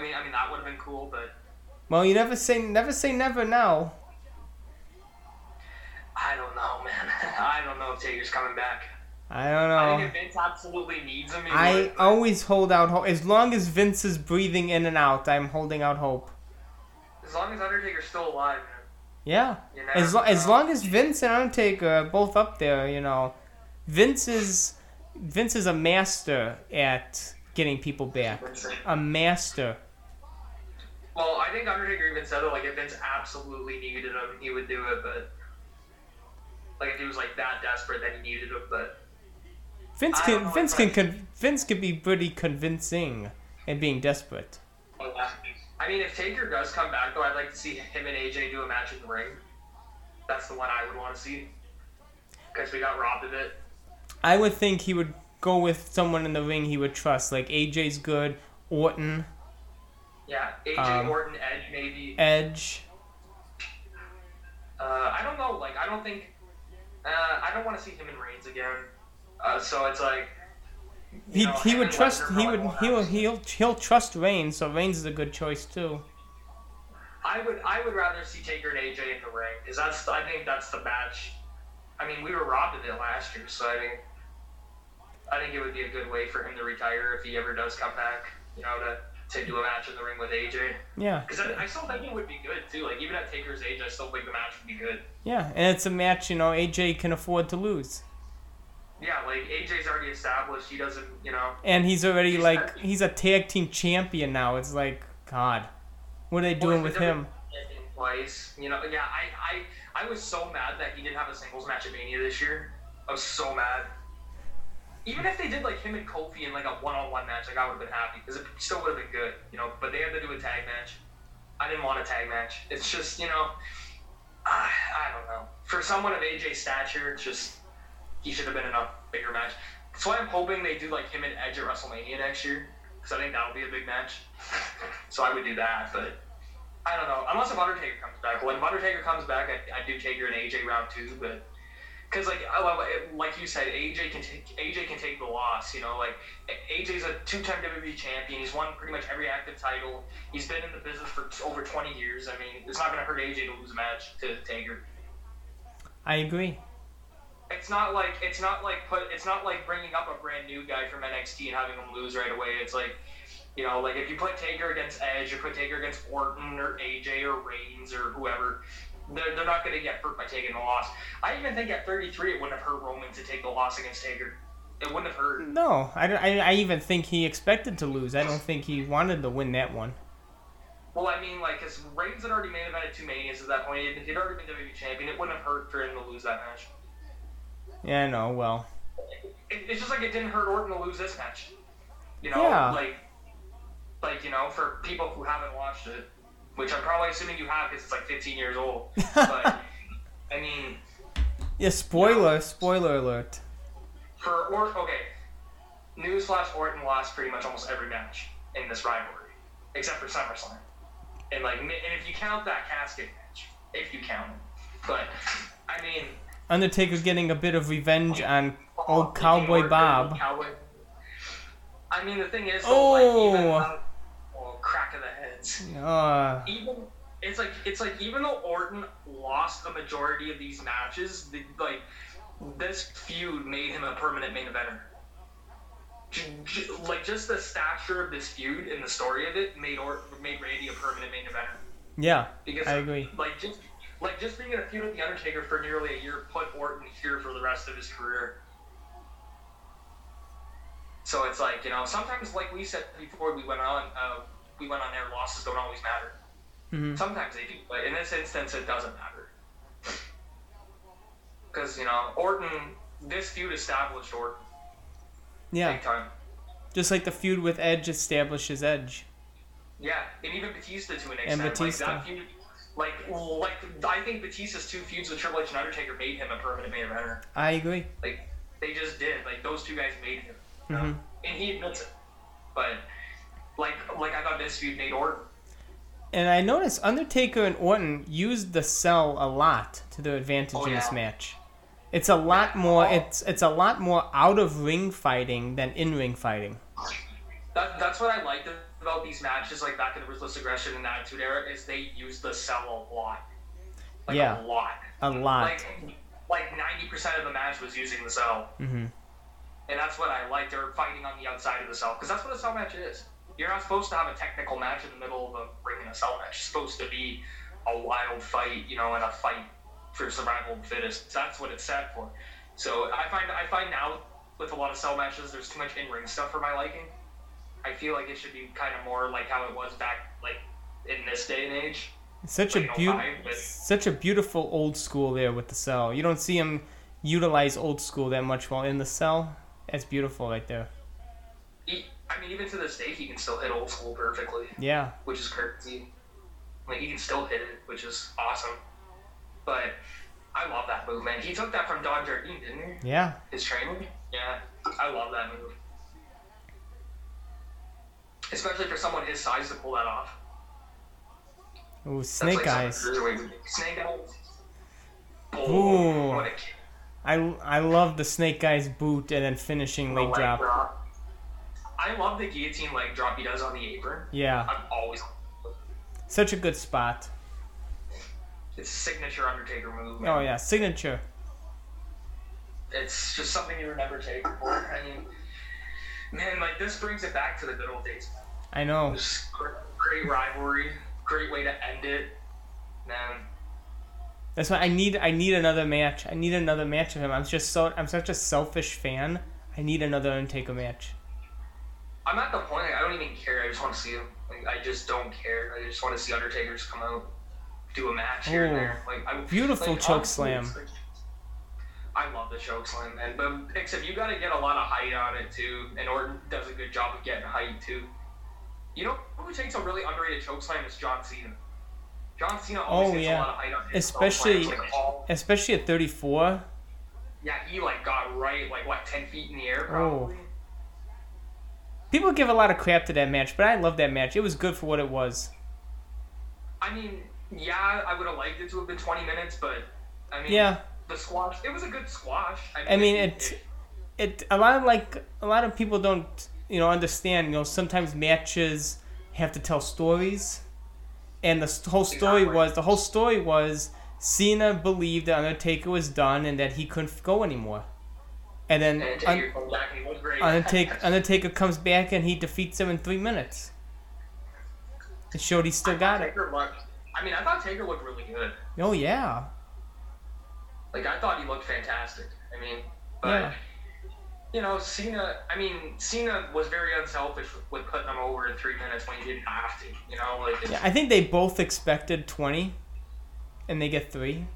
I mean, I mean that would have been cool, but Well, you never say never say never now. I don't know, man. [laughs] I don't know if Taker's coming back. I don't know. I think if Vince absolutely needs him, I would. always hold out hope. As long as Vince is breathing in and out, I'm holding out hope. As long as Undertaker's still alive, man. Yeah. As, lo- as long as Vince and Undertaker are both up there, you know, Vince is Vince is a master at getting people back. A master. Well, I think Undertaker even said that like if Vince absolutely needed him, he would do it. But like if he was like that desperate then he needed him, but Vince can know Vince can con- Vince can be pretty convincing and being desperate. I mean, if Taker does come back though, I'd like to see him and AJ do a match in the ring. That's the one I would want to see because we got robbed of it. I would think he would go with someone in the ring he would trust, like AJ's good, Orton, Yeah, AJ Um, Orton, Edge, maybe. Edge. Uh, I don't know. Like, I don't think. Uh, I don't want to see him in Reigns again. Uh, so it's like. He, know, he would trust he would he'll have to see. he'll he'll trust Reigns, so Reigns is a good choice too. I would I would rather see Taker and AJ in the ring because that's I think that's the match. I mean, we were robbed of it last year, so I think I think it would be a good way for him to retire if he ever does come back. You know, to to do a match in the ring with AJ. Yeah, Because I, I still think it would be good too. Like even at Taker's age, I still think the match would be good. yeah, and it's a match you know AJ can afford to lose, Yeah, like AJ's already established. He doesn't, you know. and he's already He's like he's a tag team champion now. It's like God, what are they doing he's with him? in Twice, you know. Yeah, I, I, I was so mad that he didn't have a singles match at Mania this year. I was so mad. Even if they did like him and Kofi in like a one-on-one match, like I would have been happy because it still would have been good, you know. But they had to do a tag match. I didn't want a tag match. It's just, you know, I, I don't know. For someone of AJ stature, it's just he should have been in a bigger match. That's why I'm hoping they do like him and Edge at WrestleMania next year because I think that'll be a big match. [laughs] so I would do that, but. I don't know. Unless if Undertaker comes back. When Undertaker comes back, I, I do Taker and AJ round two, but because like I love it, like you said, AJ can take AJ can take the loss. You know, like AJ's a two-time WWE champion. He's won pretty much every active title. He's been in the business for over 20 years. I mean, it's not going to hurt AJ to lose a match to Taker. I agree. It's not like it's not like put it's not like bringing up a brand new guy from NXT and having him lose right away. It's like you know, like if you put Taker against Edge or put Taker against Orton or AJ or Reigns or whoever, they're, they're not going to get hurt by taking the loss. I even think at 33 it wouldn't have hurt Roman to take the loss against Taker. It wouldn't have hurt. No, I, I, I even think he expected to lose. I don't think he wanted to win that one. Well, I mean, like, because Reigns had already made evented two Manias at that point. He'd, he'd already been WWE champion. It wouldn't have hurt for him to lose that match. Yeah, I know. Well, It, it's just like it didn't hurt Orton to lose this match. You know, Yeah. like, like you know, for people who haven't watched it, which I'm probably assuming you have because it's like 15 years old. [laughs] But I mean, yeah. Spoiler, spoiler alert. for Orton, okay, newsflash: Orton lost pretty much almost every match in this rivalry, except for SummerSlam. And like, and if you count that casket match, if you count it, but I mean. Undertaker getting a bit of revenge oh, on Oh, old Cowboy Bob. Cowboy. I mean, the thing is, though, like, even Oh. though- oh, crack heads. Uh, Even it's like it's like even though Orton lost a majority of these matches, the, like this feud made him a permanent main eventer. J- j- Like just the stature of this feud and the story of it made or made Randy a permanent main eventer. yeah, Because I agree. Like just like just being in a feud with the Undertaker for nearly a year put Orton here for the rest of his career. So it's like you know sometimes like we said before we went on uh, we went on air losses don't always matter. hmm Sometimes they do, but in this instance it doesn't matter. Because you know Orton, this feud established Orton Yeah, big time. just like the feud with Edge establishes Edge. Yeah, and even Batista to an And extent. Batista. Like that feud, like like I think Batista's two feuds with Triple H and Undertaker made him a permanent main eventer. I agree. Like they just did. Like those two guys made him? Mhm. and he admits it. But like like I thought this feud made Orton. And I noticed Undertaker and Orton used the cell a lot to their advantage Oh, in this yeah. match. It's a lot more. Oh. It's it's a lot more out of ring fighting than in ring fighting. That, that's what I liked about these matches, like back in the Ruthless Aggression and Attitude Era, is they used the cell a lot. Like Yeah. a lot. A lot. Like like ninety percent of the match was using the cell. Mm-hmm. And that's what I liked. They're fighting on the outside of the cell because that's what a cell match is. You're not supposed to have a technical match in the middle of a ring in a cell match. It's supposed to be a wild fight, you know, and a fight for survival of the fittest. That's what it's set for. So I find I find now with a lot of cell matches, there's too much in ring stuff for my liking. I feel like it should be kind of more like how it was back, like in this day and age. Such a Like, no oh beautiful, such a beautiful old school there with the cell. You don't see him utilize old school that much while in the cell. That's beautiful right there. I mean, even to this day, he can still hit old school perfectly. Yeah. which is crazy. Like he can still hit it, which is awesome. But I love that move, man. He took that from Don Jardine, didn't he? Yeah. His trainer. Yeah, I love that move. Especially for someone his size to pull that off. Ooh, snake like eyes. Snake eyes. Boom. Ooh. What a kick. I I love the snake eyes boot and then finishing The leg drop. I love the guillotine leg drop he does on the apron. Yeah. I'm always. Such a good spot. It's a signature Undertaker move. man. Oh yeah, signature. it's just something you remember Taker for. I mean, man, like this brings it back to the good old days. I know. Just great, great rivalry, great way to end it. Man, That's why I need I need another match. I need another match of him. I'm just so I'm such a selfish fan. I need another Undertaker match. I'm at the point like, I don't even care. I just want to see him. Like, I just don't care. I just want to see Undertaker's come out, do a match here and Oh, there. Like, I, beautiful like, choke slam. like- I love the choke slam, man. But except you got to get a lot of height on it too, and Orton does a good job of getting height too. You know who takes a really underrated choke slam is John Cena. John Cena always Oh, yeah. a lot of height on his Especially- all, Especially at 34. yeah, he like got right like what ten feet in the air Oh. People give a lot of crap to that match, but I love that match. It was good for what it was. I mean, yeah, I would have liked it to have been twenty minutes, but I mean, Yeah. the squash. It was a good squash. I mean, I mean, it, it- It a lot of like a lot of people don't you know understand. You know, sometimes matches have to tell stories, and the whole story Exactly. was the whole story was Cena believed that Undertaker was done and that he couldn't go anymore. And then And Un- Taker comes back and he was great. Undertaker, Undertaker comes back and he defeats him in three minutes. It showed he still got thought it. Looked. I mean, I thought Taker looked really good. Oh yeah, Like I thought he looked fantastic. I mean, but Yeah. you know, Cena. I mean, Cena was very unselfish with, with putting him over in three minutes when he didn't have to. You know, like. yeah. I think they both expected twenty, and they get three.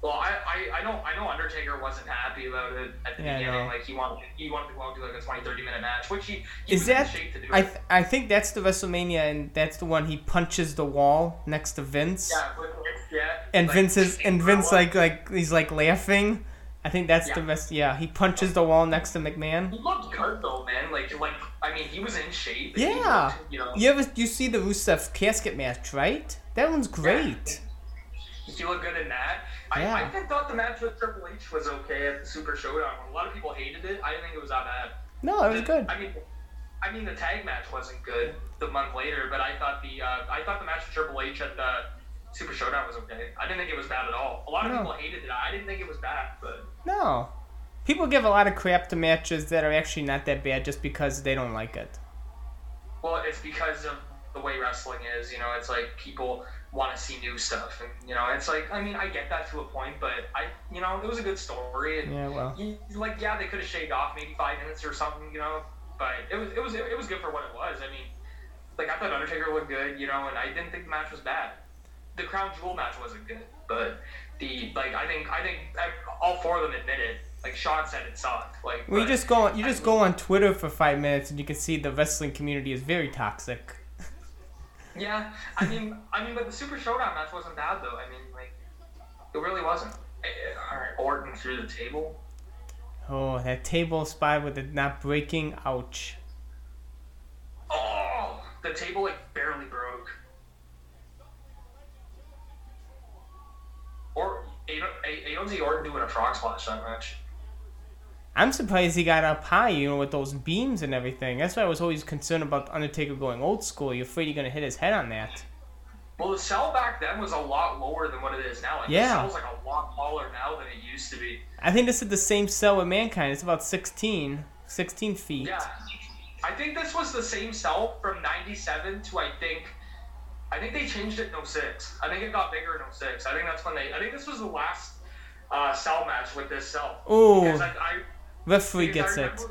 Well, I, I, I know I know Undertaker wasn't happy about it at the Yeah, beginning. Like he wanted he wanted to go out and do like a 20, 30 minute match, which he, he Is was that? in shape to do. I th- I think that's the WrestleMania, and that's the one he punches the wall next to Vince. yeah, with, yeah. And like, Vince is and Vince like like he's like laughing. I think that's the best. Yeah, he punches the wall next to McMahon. He looked good though, man. Like like I mean, he was in shape. Yeah. looked, you know. You ever you see the Rusev casket match, right? That one's great. He looked good in that. I, Yeah. I think thought the match with Triple H was okay at the Super Showdown. A lot of people hated it. I didn't think it was that bad. No, it was good. I mean, I mean the tag match wasn't good the month later, but I thought the uh, I thought the match with Triple H at the Super Showdown was okay. I didn't think it was bad at all. A lot of No. people hated it. I didn't think it was bad, but No. People give a lot of crap to matches that are actually not that bad just because they don't like it. well, it's because of the way wrestling is. You know, it's like people want to see new stuff, and you know, it's like I mean, I get that to a point, but I, you know, it was a good story, and Yeah, well. you, like yeah, they could have shaved off maybe five minutes or something, you know, but it was it was it was good for what it was. I mean, like I thought Undertaker looked good, you know, and I didn't think the match was bad. The Crown Jewel match wasn't good, but the like I think I think all four of them admitted. Like Shawn said, it sucked. Like Well, you just go on, you just go on Twitter for five minutes and you can see the wrestling community is very toxic. Yeah, I mean, [laughs] I mean, but the Super Showdown match wasn't bad though. I mean, like, it really wasn't. Eh, eh, All right, Orton through the table. Oh, that table spot with it not breaking. Ouch. Oh, the table like barely broke. Or AOZ Orton doing a frog splash that match. I'm surprised he got up high, you know, with those beams and everything. That's why I was always concerned about Undertaker going old school. You're afraid you're gonna hit his head on that. Well, the cell back then was a lot lower than what it is now. Like, Yeah. the cell's like a lot taller now than it used to be. I think this is the same cell with Mankind. It's about 16, 16 feet. Yeah. I think this was the same cell from 97 to I think I think they changed it in 06. I think it got bigger in 06. I think that's when they I think this was the last uh, cell match with this cell. Ooh. Because I, I, Referee because gets I it.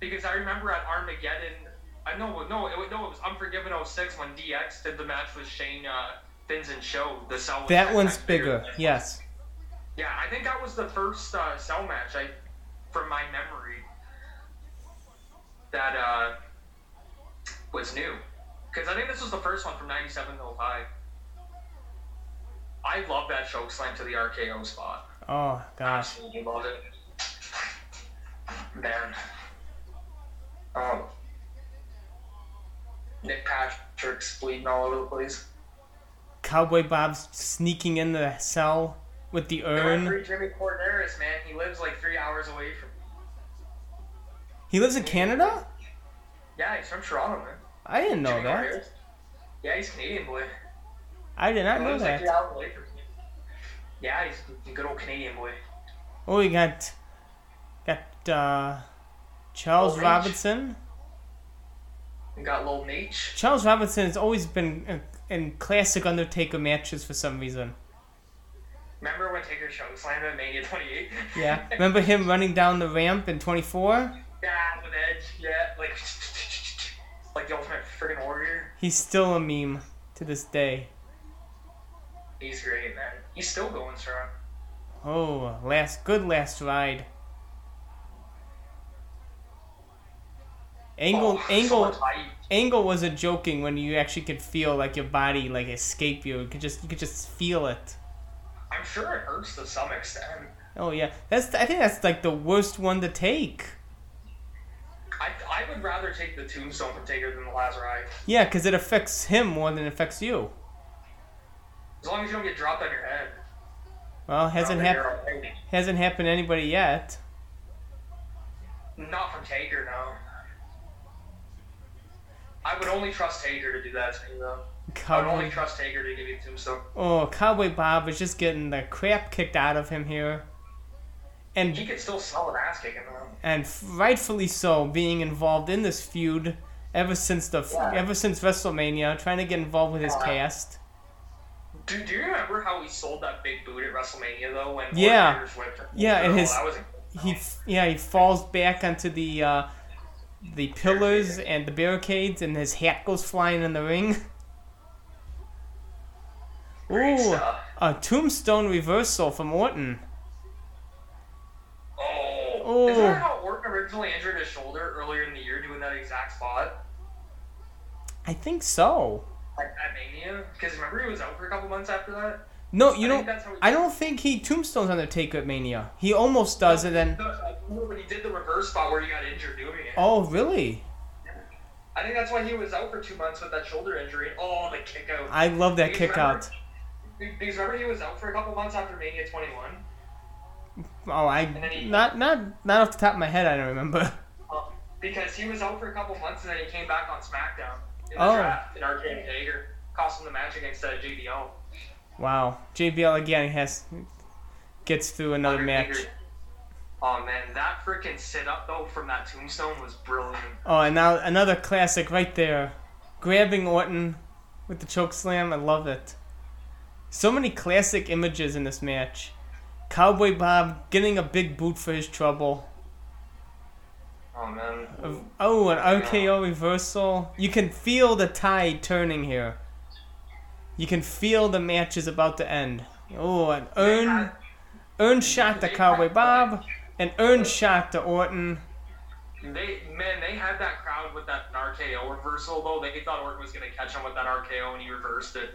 Because I remember at Armageddon I know no it, no it was Unforgiven 06 when DX did the match with Shane uh, Vincent show. The cell That one's bigger. one. Yes. Yeah, I think that was the first uh, cell match I, from my memory, that uh, was new. Because I think this was the first one from 97 to 05. I love that choke slam to the RKO spot. Oh gosh. Absolutely love it. Man. Um, Nick Patrick's bleeding all over the place. Cowboy Bob's sneaking in the cell with the urn. Jimmy Korderas, man, he lives like three hours away from. He lives in Canada? Yeah, he's from Toronto, man. I didn't know Jimmy that. Korderas. Yeah, he's Canadian boy. I did not He know like that. hours away from. Yeah, he's a good old Canadian boy. Oh, we got uh, Charles Orange. Robinson. We got Lil Naitch. Charles Robinson has always been in, in classic Undertaker matches for some reason. Remember when Taker choke slammed at Mania 28? Yeah. Remember him running down the ramp in 24? yeah, with Edge. Yeah, like [laughs] like the ultimate friggin' warrior. He's still a meme to this day. He's great, man. He's still going strong. Oh, last good last ride. Angle Oh, Angle hype. Angle wasn't joking when you actually could feel like your body like escape you. You could just you could just feel it. I'm sure it hurts to some extent. Oh yeah, that's I think that's like the worst one to take. I, I would rather take the tombstone from Taker than the Lazar Eye. Yeah, because it affects him more than it affects you. As long as you don't get dropped on your head. Well, hasn't I don't think happened hasn't happened to anybody yet. Not from Taker, no. I would only trust Taker to do that to me, though. I would only trust Taker to give you Tombstone. Oh, Cowboy Bob is just getting the crap kicked out of him here, and He could still sell an ass kicking though. and rightfully so, being involved in this feud ever since the Yeah. ever since WrestleMania, trying to get involved with his Yeah. cast. Do, do you remember how he sold that big boot at WrestleMania though? When Yeah. Warriors whipped him? Yeah, and Oh, his- He yeah he falls back onto the uh, the pillars and the barricades, and his hat goes flying in the ring. [laughs] Ooh, a tombstone reversal from Orton. Oh, Oh. is that how Orton originally injured his shoulder earlier in the year doing that exact spot? I think so. Like at Mania? Because remember he was out for a couple months after that? No, you I don't. think that's how he- I don't think he tombstones Undertaker at Mania. He almost does, and then. When he did the reverse spot where he got injured doing it. Oh, really? I think that's why he was out for two months with that shoulder injury. Oh, the kick out. I love that Because kick remember- out. Because remember he was out for a couple months after Mania 21? Oh, I he- not not not off the top of my head. I don't remember. Um, [laughs] because he was out for a couple months and then he came back on SmackDown in the Oh. draft in Arcade Taker. Cost him the match against uh, JBL. Wow, JBL again has gets through another match. Oh man, that freaking sit up though from that tombstone was brilliant. Oh, and now another classic right there, grabbing Orton with the choke slam. I love it. So many classic images in this match. Cowboy Bob getting a big boot for his trouble. Oh man. Oh, an RKO reversal. You can feel the tide turning here. You can feel the match is about to end. Oh, an urn, urn shot to Cowboy Bob, an urn shot to Orton. They man, they had that crowd with that RKO reversal though. They thought Orton was gonna catch him with that RKO and he reversed it.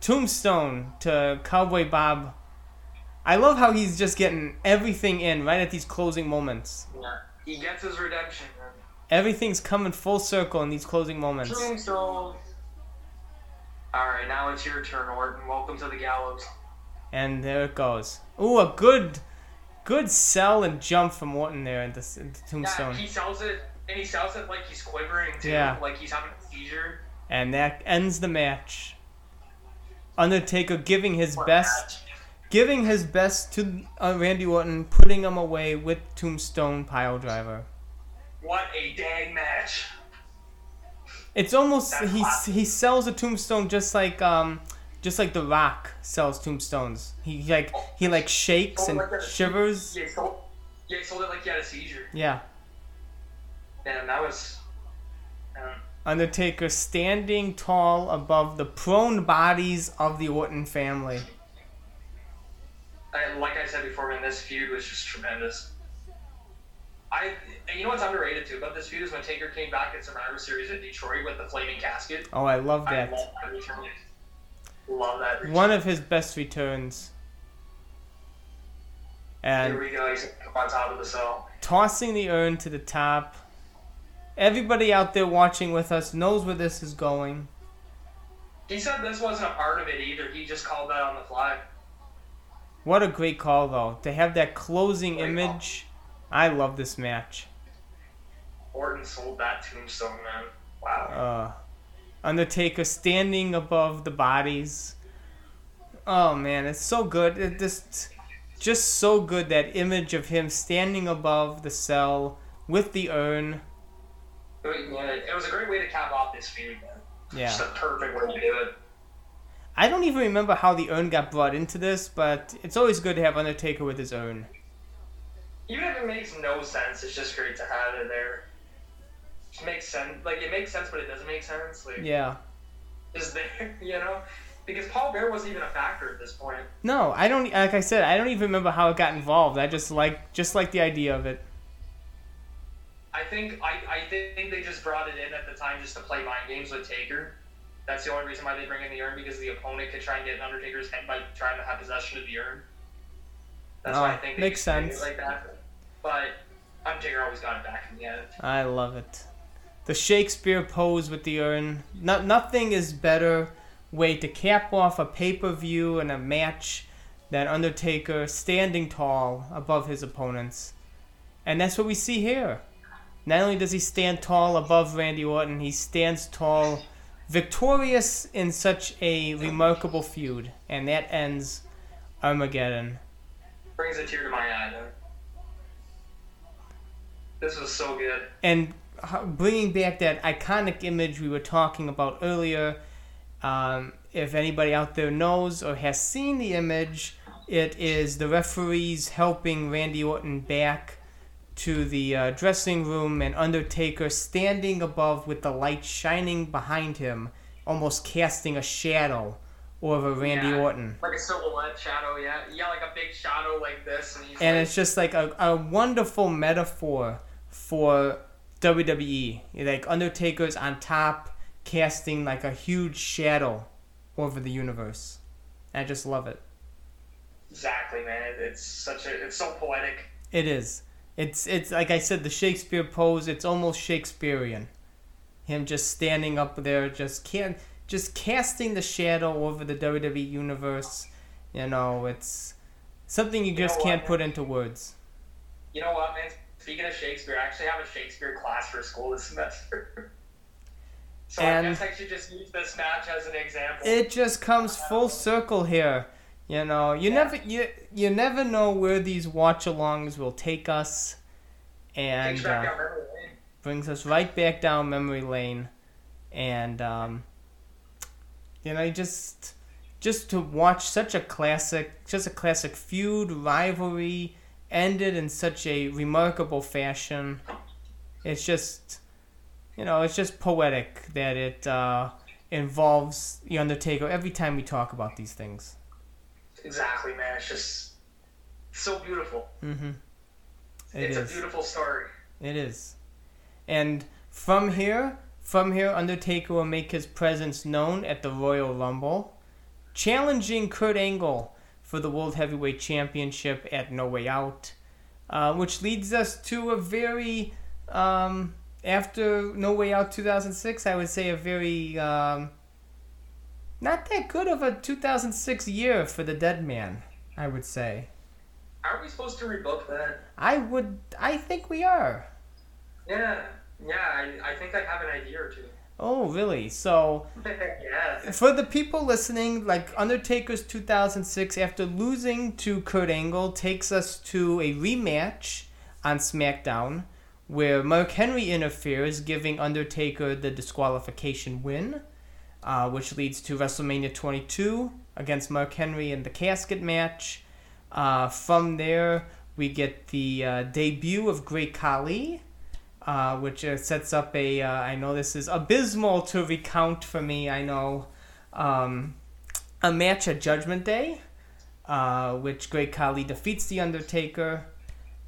Tombstone to Cowboy Bob. I love how he's just getting everything in right at these closing moments. Yeah. He gets his redemption, man. Everything's coming full circle in these closing moments. Tombstone. Alright, now it's your turn, Orton. Welcome to the gallows. And there it goes. Ooh, a good, good sell and jump from Orton there into, into Yeah, Tombstone. he sells it and he sells it like he's quivering too. Yeah. Like he's having a seizure. And that ends the match. Undertaker giving his What best, match. giving his best to uh, Randy Orton, putting him away with Tombstone pile driver. What a dang match. It's almost That's he he sells a tombstone just like um just like The Rock sells tombstones. He like he like shakes Oh, and like shivers. Yeah, he sold, yeah, he sold it like he had a seizure. Yeah. And that was. Um, Undertaker standing tall above the prone bodies of the Orton family. and like I said before, man, this feud was just tremendous. I, you know what's underrated too about this feud is when Taker came back at Survivor Series at Detroit with the flaming casket. Oh, I love I that. love that return. Love that return. One of his best returns. Here And we go. He's on top of the cell. tossing the urn to the top. Everybody out there watching with us knows where this is going. He said this wasn't a part of it either. He just called that on the fly. What a great call, though. To have that closing Great call. I love this match. Orton sold that tombstone, man. Wow. Uh, Undertaker standing above the bodies. Oh man, it's so good. It just, just so good that image of him standing above the cell with the urn. Yeah, it was a great way to cap off this feud, man. Yeah. Just a perfect way to do it. I don't even remember how the urn got brought into this, but it's always good to have Undertaker with his urn. Even if it makes no sense, it's just great to have it there. It makes sense. Like it makes sense, but it doesn't make sense. Like Yeah. is there, [laughs] you know? Because Paul Bearer wasn't even a factor at this point. No, I don't. Like I said, I don't even remember how it got involved. I just like, just like the idea of it. I think I, I think they just brought it in at the time just to play mind games with Taker. That's the only reason why they bring in the urn because the opponent could try and get in Undertaker's head by trying to have possession of the urn. That's ah, why I Oh, think makes sense. like that. But Undertaker always got it back in the end. I love it. The Shakespeare pose with the urn. No, nothing is better way to cap off a pay per view and a match than Undertaker standing tall above his opponents. And that's what we see here. Not only does he stand tall above Randy Orton, he stands tall victorious in such a remarkable feud, and that ends Armageddon. Brings a tear to my eye. Though. This was so good. And bringing back that iconic image we were talking about earlier. Um, if anybody out there knows or has seen the image, it is the referees helping Randy Orton back to the uh, dressing room and Undertaker standing above with the light shining behind him, almost casting a shadow over Randy Yeah. Orton. Like a silhouette shadow, yeah. Yeah, like a big shadow like this. And, he's And like, it's just like a, a wonderful metaphor for WWE. Like Undertaker's on top, casting like a huge shadow over the universe. I just love it. Exactly, man. It, it's such a. It's so poetic. It is. It's it's like I said, the Shakespeare pose. It's almost Shakespearean. Him just standing up there, just can't, just casting the shadow over the WWE universe. You know, it's something you You just can't what? put into words. You know what, man? Speaking of Shakespeare, I actually have a Shakespeare class for school this semester. [laughs] so And- I guess I should just use this match as an example. It just comes full circle here. You know, you Yeah. never you you never know where these watch-alongs will take us, and uh, down memory lane. brings us right back down memory lane, and um, you know, you just just to watch such a classic, just a classic feud rivalry ended in such a remarkable fashion. It's just, you know, it's just poetic that it uh, involves the Undertaker every time we talk about these things. Exactly, man. It's just so beautiful. Mm-hmm. It it's is. a beautiful story. It is. And from here, from here, Undertaker will make his presence known at the Royal Rumble, challenging Kurt Angle for the World Heavyweight Championship at No Way Out, uh, which leads us to a very, um, after No Way Out 2006, I would say a very, um, not that good of a 2006 year for the Dead Man, I would say. Are we supposed to rebook that? I would, I think we are. Yeah, yeah. I, I think I have an idea or two. Oh, really? So, yeah. [laughs] for the people listening, like Undertaker's 2006, after losing to Kurt Angle, takes us to a rematch on SmackDown where Mark Henry interferes, giving Undertaker the disqualification win, uh, which leads to WrestleMania 22 against Mark Henry in the casket match. Uh, from there, we get the uh, debut of Great Khali, uh, which uh, sets up a. Uh, I know this is abysmal to recount for me. I know um, a match at Judgment Day, uh, which Great Khali defeats the Undertaker,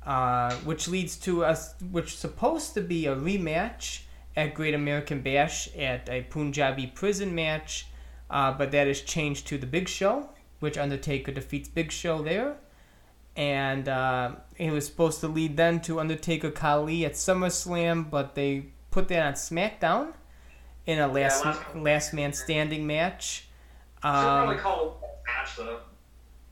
uh, which leads to us, which supposed to be a rematch at Great American Bash at a Punjabi prison match, but that is changed to the Big Show, which Undertaker defeats Big Show there. And uh, it was supposed to lead then to Undertaker Khali at SummerSlam, but they put that on SmackDown in a last last- last man standing match. Should probably Um, call match though.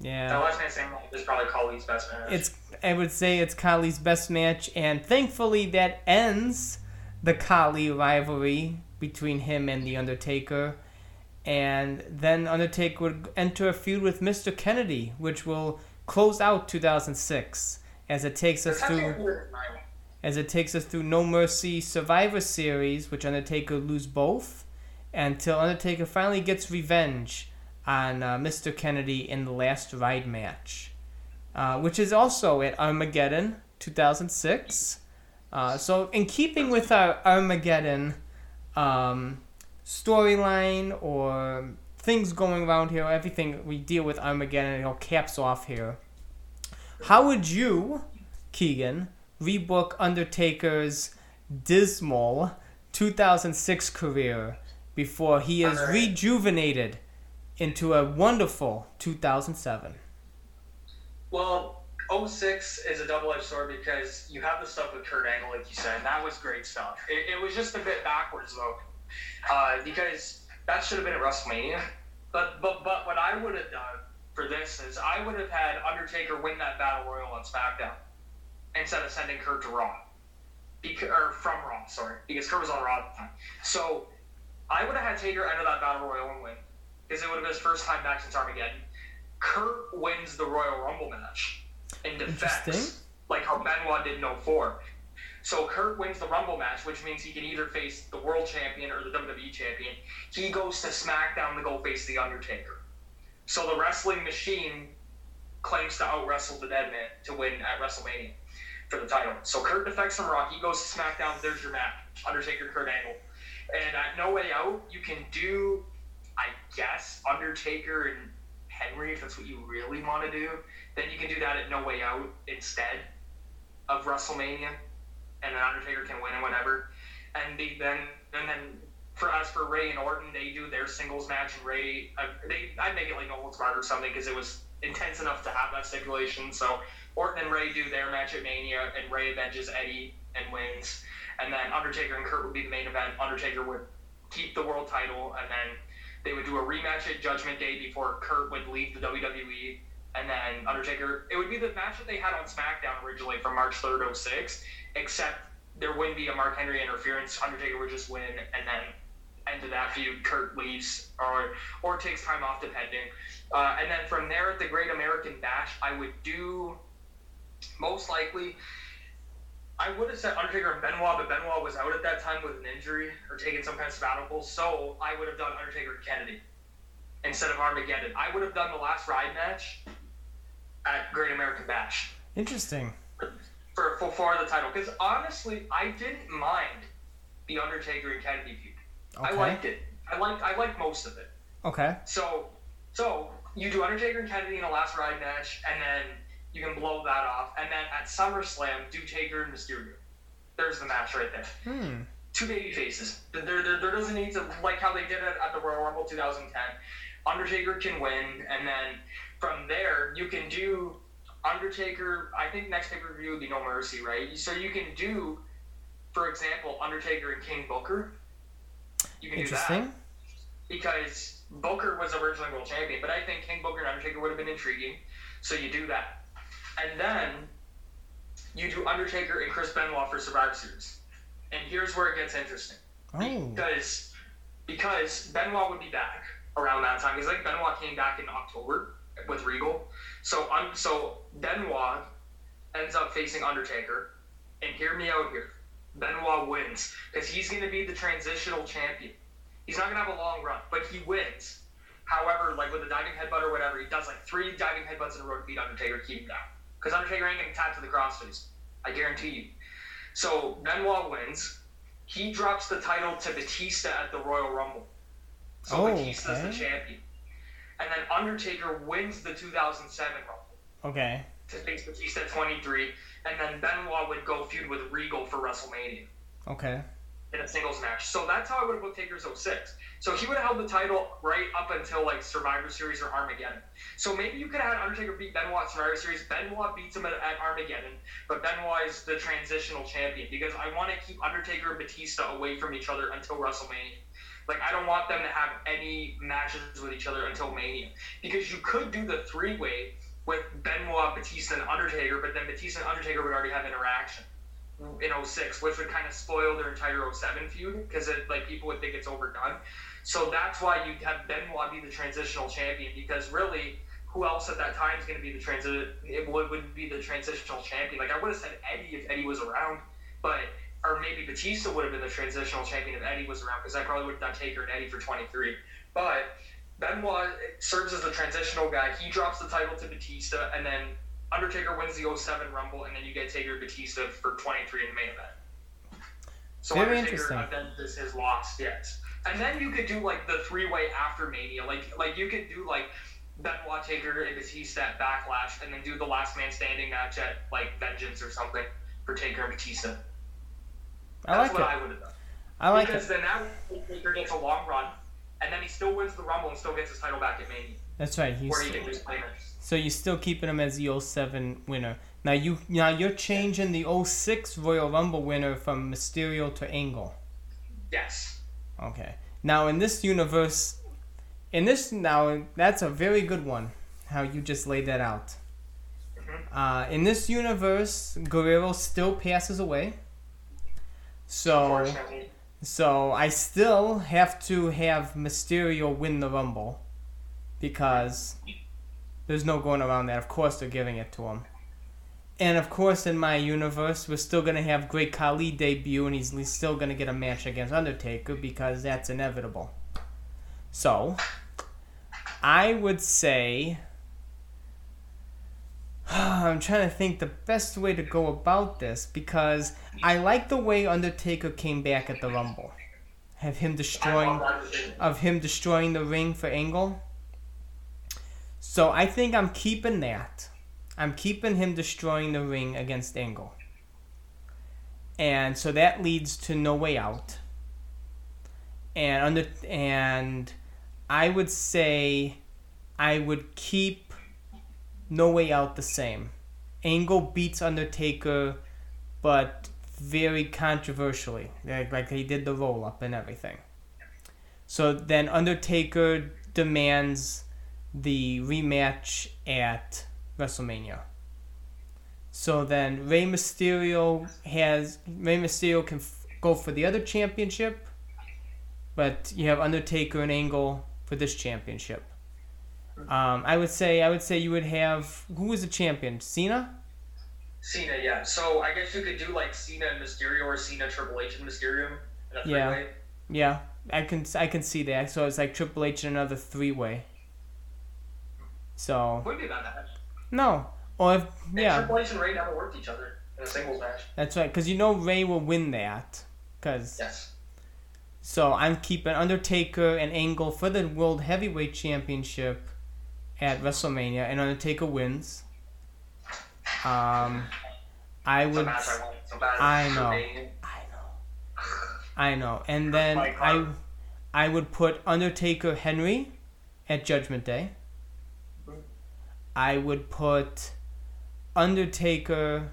yeah. That last man saying is probably Khali's best match. It's I would say it's Khali's best match, and thankfully that ends the Kali rivalry between him and the Undertaker. And then Undertaker would enter a feud with Mr. Kennedy, which will close out 2006 as it takes us through as it takes us through No Mercy Survivor Series, which Undertaker lose both, until Undertaker finally gets revenge on uh, Mr. Kennedy in the last ride match, uh, which is also at Armageddon 2006. Uh, so, in keeping with our Armageddon um, storyline or things going around here, everything we deal with Armageddon, it all caps off here. How would you, Keegan, rebook Undertaker's dismal 2006 career before he is Alright. rejuvenated into a wonderful 2007? Well, 06 is a double-edged sword because you have the stuff with Kurt Angle, like you said, and that was great stuff. It, it was just a bit backwards though, uh, because that should have been at WrestleMania. But but but what I would have done for this is I would have had Undertaker win that Battle Royal on SmackDown instead of sending Kurt to Raw, because, or from Raw, sorry, because Kurt was on Raw at the time. So I would have had Taker enter that battle royal and win because it would have been his first time back since Armageddon. Kurt wins the Royal Rumble match and defects like how Benoit did in 04. So Kurt wins the Rumble match, which means he can either face the World Champion or the WWE Champion. He goes to SmackDown to go face the Undertaker. So the wrestling machine claims to out wrestle the Dead Man to win at WrestleMania for the title. So Kurt defects from Raw. He goes to SmackDown. There's your match: Undertaker, Kurt Angle. And at No Way Out, you can do, I guess, Undertaker and Henry if that's what you really want to do. Then you can do that at No Way Out instead of WrestleMania, and then Undertaker can win and whatever. And the, then and then for us for Rey and Orton, they do their singles match, and Rey, uh, they I make it like no holds or something because it was intense enough to have that stipulation. So Orton and Rey do their match at Mania, and Rey avenges Eddie and wins. And then Undertaker and Kurt would be the main event. Undertaker would keep the world title, and then they would do a rematch at Judgment Day before Kurt would leave the WWE. And then Undertaker, it would be the match that they had on SmackDown originally from March 3rd, 06, except there wouldn't be a Mark Henry interference. Undertaker would just win, and then end of that feud, Kurt leaves or or takes time off, depending. Uh, and then from there at the Great American Bash, I would do most likely. I would have said Undertaker and Benoit, but Benoit was out at that time with an injury or taking some kind of sabbatical. So I would have done Undertaker and Kennedy instead of Armageddon. I would have done the last ride match at Great American Bash Interesting. For for, for the title. Because honestly, I didn't mind the Undertaker and Kennedy feud. I liked it. I like I liked most of it. Okay. So so you do Undertaker and Kennedy in a last ride match, and then you can blow that off, and then at SummerSlam do Taker and Mysterio. There's the match right there. Hmm. Two baby faces. There, there, there doesn't need to like how they did it at the Royal Rumble 2010. Undertaker can win, and then from there you can do Undertaker. I think next pay per view would be No Mercy, right? So you can do, for example, Undertaker and King Booker. You can do that Interesting. because Booker was originally world champion, but I think King Booker and Undertaker would have been intriguing. So you do that, and then you do Undertaker and Chris Benoit for Survivor Series. And here's where it gets interesting Oh. because because Benoit would be back around that time because like Benoit came back in October with Regal. So um, so Benoit ends up facing Undertaker, and hear me out here. Benoit wins because he's going to be the transitional champion. He's not going to have a long run, but he wins. However, like with the diving headbutt or whatever, he does like three diving headbutts in a row to beat Undertaker, to keep him down. Because Undertaker ain't getting tapped to the crossface. I guarantee you. So Benoit wins. He drops the title to Batista at the Royal Rumble. So Oh, Batista's the champion. And then Undertaker wins the 2007 Rumble Okay. to face Batista 23. And then Benoit would go feud with Regal for WrestleMania Okay. in a singles match. So that's how I would have booked Taker's 06. So he would have held the title right up until like Survivor Series or Armageddon. So maybe you could have had Undertaker beat Benoit at Survivor Series. Benoit beats him at, at Armageddon, but Benoit is the transitional champion because I want to keep Undertaker and Batista away from each other until WrestleMania. Like I don't want them to have any matches with each other until Mania because you could do the three way with Benoit, Batista, and Undertaker, but then Batista and Undertaker would already have interaction in 06, which would kind of spoil their entire 07 feud because like people would think it's overdone. So that's why you have Benoit be the transitional champion because really, who else at that time is going to be the transi- It would, would be the transitional champion. Like I would have said Eddie if Eddie was around, but or maybe Batista would have been the transitional champion if Eddie was around because I probably would have done Taker and Eddie for 23. But Benoit serves as the transitional guy. He drops the title to Batista, and then Undertaker wins the 07 Rumble, and then you get Taker Batista for 23 in the main event. So Very Undertaker avenges his loss, yes. And then you could do like the three way after Mania, like like you could do like Benoit, Taker, and Batista at Backlash, and then do the Last Man Standing match at like Vengeance or something for Taker and Batista. I That's like what it. I would have done. I like because it. then that Taker gets a long run, and then he still wins the Rumble and still gets his title back at Mania, That's right. He's where he just so you're still keeping him as the 07 winner. Now you now you're changing the 06 Royal Rumble winner from Mysterio to Angle. Yes. Okay. Now in this universe, in this now that's a very good one. How you just laid that out. Mhm. Uh, in this universe, Guerrero still passes away. So. So I still have to have Mysterio win the Rumble because there's no going around that. Of course, they're giving it to him. And of course, in my universe, we're still gonna have Great Khali debut, and he's still gonna get a match against Undertaker because that's inevitable. So, I would say. [sighs] I'm trying to think the best way to go about this because I like the way Undertaker came back at the Rumble. Have him destroying of him destroying the ring for Angle. So I think I'm keeping that. I'm keeping him destroying the ring against Angle. And so that leads to no way out. And under and I would say I would keep no way out the same. Angle beats Undertaker, but very controversially. Like, like he did the roll up and everything. So then Undertaker demands the rematch at WrestleMania. So then Rey Mysterio has Rey Mysterio can f- go for the other championship, but you have Undertaker and Angle for this championship. Um, I would say I would say you would have who was the champion? Cena. Cena, yeah. So I guess you could do like Cena and Mysterio or Cena Triple H and Mysterio. In a Yeah. three-way. Yeah, I can I can see that. So it's like Triple H and another three way. So Wouldn't be that bad. no, or if And yeah, Triple H and Rey never worked each other in a singles match. that's right. Because you know Rey will win that. Cause Yes. so I'm keeping Undertaker and Angle for the World Heavyweight Championship at WrestleMania, and Undertaker wins. Um, I would. I know. I know. I know. And then I I would put Undertaker Henry at Judgment Day. I would put Undertaker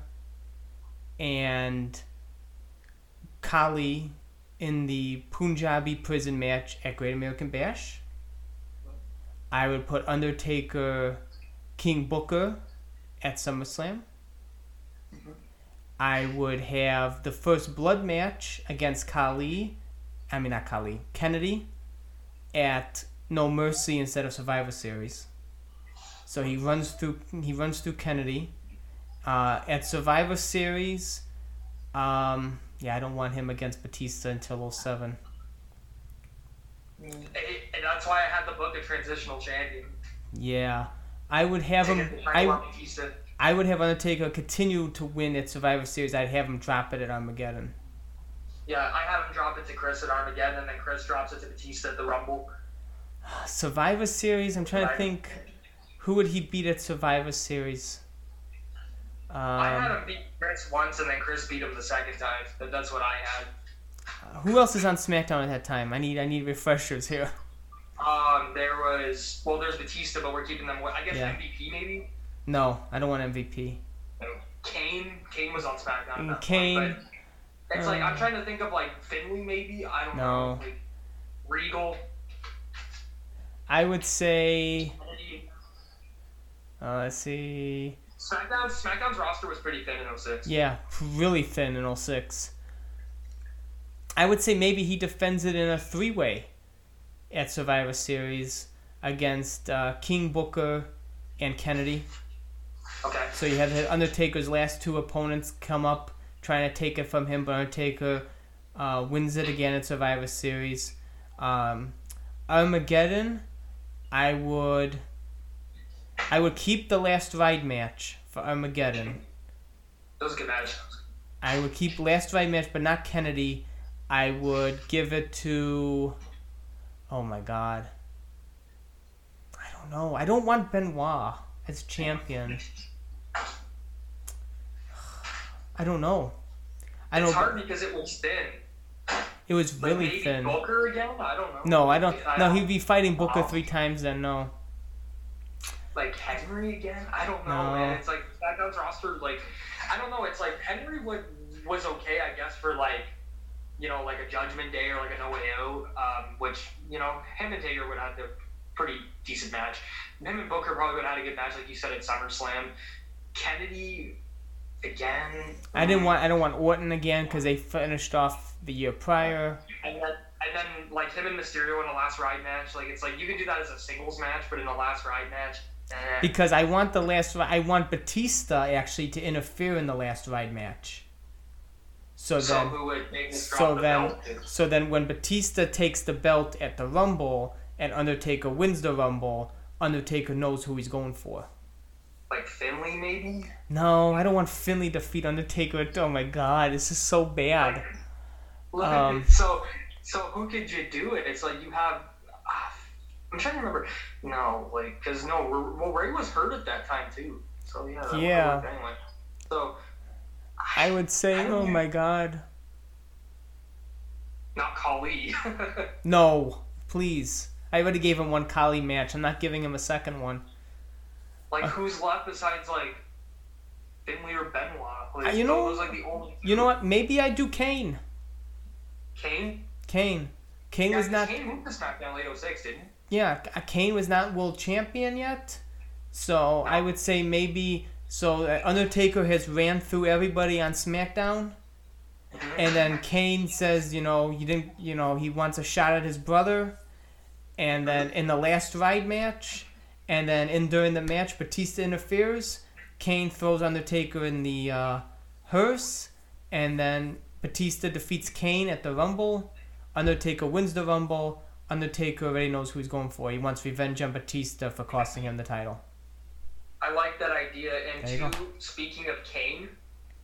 and Khali in the Punjabi prison match at Great American Bash. I would put Undertaker King Booker at SummerSlam. I would have the first blood match against Khali, I mean not Khali, Kennedy, at No Mercy instead of Survivor Series. So he runs through he runs through Kennedy. Uh, at Survivor Series, um, yeah, I don't want him against Batista until 07. And and that's why I had the book a transitional champion. Yeah, I would have him. I. I would have Undertaker continue to win at Survivor Series. I'd have him drop it at Armageddon. Yeah, I have him drop it to Chris at Armageddon, and then Chris drops it to Batista at the Rumble. [sighs] Survivor Series. I'm trying to think. Who would he beat at Survivor Series? I had Um, him beat Chris once, and then Chris beat him the second time. That's what I had. Who else is on SmackDown at that time? I need I need refreshers here. Um, there was well, there's Batista, but we're keeping them. I guess Yeah. MVP maybe. No, I don't want MVP. Kane, Kane was on SmackDown. At that Kane, point, it's like I'm uh, trying to think of like Finlay maybe. I don't No. know. Like, Regal. I would say. Uh, let's see. SmackDown. SmackDown's roster was pretty thin in 06. Yeah, really thin in 06. I would say maybe he defends it in a three way at Survivor Series against uh, King Booker and Kennedy. Okay. So you have the Undertaker's last two opponents come up trying to take it from him, but Undertaker uh, wins it again at Survivor Series. Um, Armageddon, I would, I would keep the last ride match for Armageddon. That was a good match. I would keep last ride match, but not Kennedy. I would give it to. Oh my God. I don't know. I don't want Benoit as champion. [sighs] I don't know. I It's don't. hard because it was thin. It was Like really maybe thin. Booker again? I don't know. No, I don't. I No, don't- he'd be fighting Booker Wow. three times. Then no. like Henry again. I don't know, No. man. It's like SmackDown's roster. Like I don't know. It's like Henry would was okay, I guess, for like you know like a Judgment Day or like a No Way Out, um, which you know him and Taker would have had a pretty decent match. Him and Booker probably would have had a good match, like you said at SummerSlam. Kennedy, again. I didn't want I don't want Orton again because they finished off the year prior. And then, and then like him and Mysterio in the last ride match, like it's like you can do that as a singles match, but in the last ride match, eh. Because I want the last I want Batista actually to interfere in the last ride match. So so then who would make so the then so then when Batista takes the belt at the Rumble and Undertaker wins the Rumble, Undertaker knows who he's going for. Like Finlay, maybe. No, I don't want Finlay to defeat Undertaker. Oh my god, this is so bad. Look, Um, so so who could you do it? It's like you have. ah, I'm trying to remember. No, like because no, well Rey was hurt at that time too. So yeah. Yeah. Anyway, so I would say, I oh my god. not Khali. [laughs] No, please. I already gave him one Khali match. I'm not giving him a second one. like who's left besides like Finlay or Benoit? Like, Uh, you know- those like the only. You know what? Maybe I do Kane. Kane. Kane. Kane Yeah, was not. Kane moved to SmackDown late 06, didn't he? Yeah, Kane was not world champion yet. So I would say maybe. So uh, Undertaker has ran through everybody on SmackDown, and then Kane says, you know, he didn't, you know, he wants a shot at his brother, and then in the last ride match, and then in during the match, Batista interferes. Kane throws Undertaker in the uh, hearse, and then Batista defeats Kane at the Rumble. Undertaker wins the Rumble. Undertaker already knows who he's going for. He wants revenge on Batista for costing him the title. I like that idea. And you two, speaking of Kane,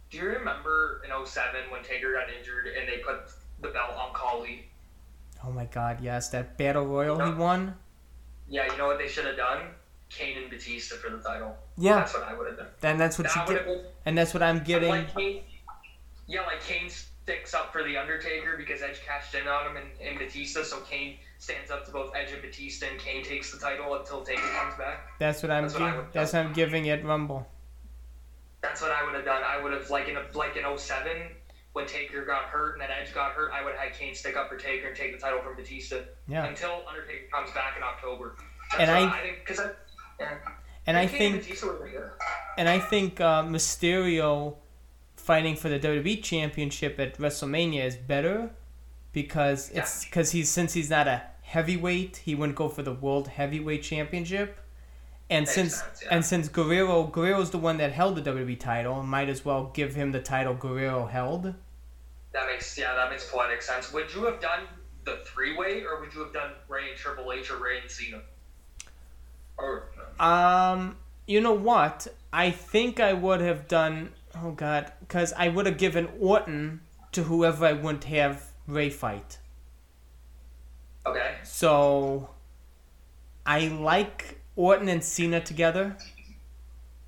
do you remember in 07 when Taker got injured and they put the belt on Khali? Oh my God, yes, that battle royal he won. Yeah, you know what they should have done? Kane and Batista for the title. Yeah, That's what I would have done. then that's what That you get, been and that's what I'm getting. like Kane. Yeah, like Kane sticks up for the Undertaker because Edge cashed in on him and, and Batista, so Kane stands up to both Edge and Batista, and Kane takes the title until Taker comes back. That's what I'm. That's what gi- would that's what I'm giving it Rumble. That's what I would have done. I would have like in a, like in 07 when Taker got hurt and then Edge got hurt. I would have had Kane stick up for Taker and take the title from Batista Yeah, until Undertaker comes back in October. That's And I- I think because I. Yeah. and I think Batista would be and I think uh, Mysterio fighting for the WWE Championship at WrestleMania is better because it's because he's since he's not a heavyweight, he wouldn't go for the World Heavyweight Championship. And Makes since sense, yeah. and since Guerrero Guerrero's the one that held the WWE title, might as well give him the title Guerrero held. That makes yeah, that makes poetic sense. Would you have done the three way, or would you have done Rey and Triple H or Rey and Cena? Or Um, you know what? I think I would have done. Oh God, because I would have given Orton to whoever I wouldn't have Rey fight. Okay, So, I like Orton and Cena together.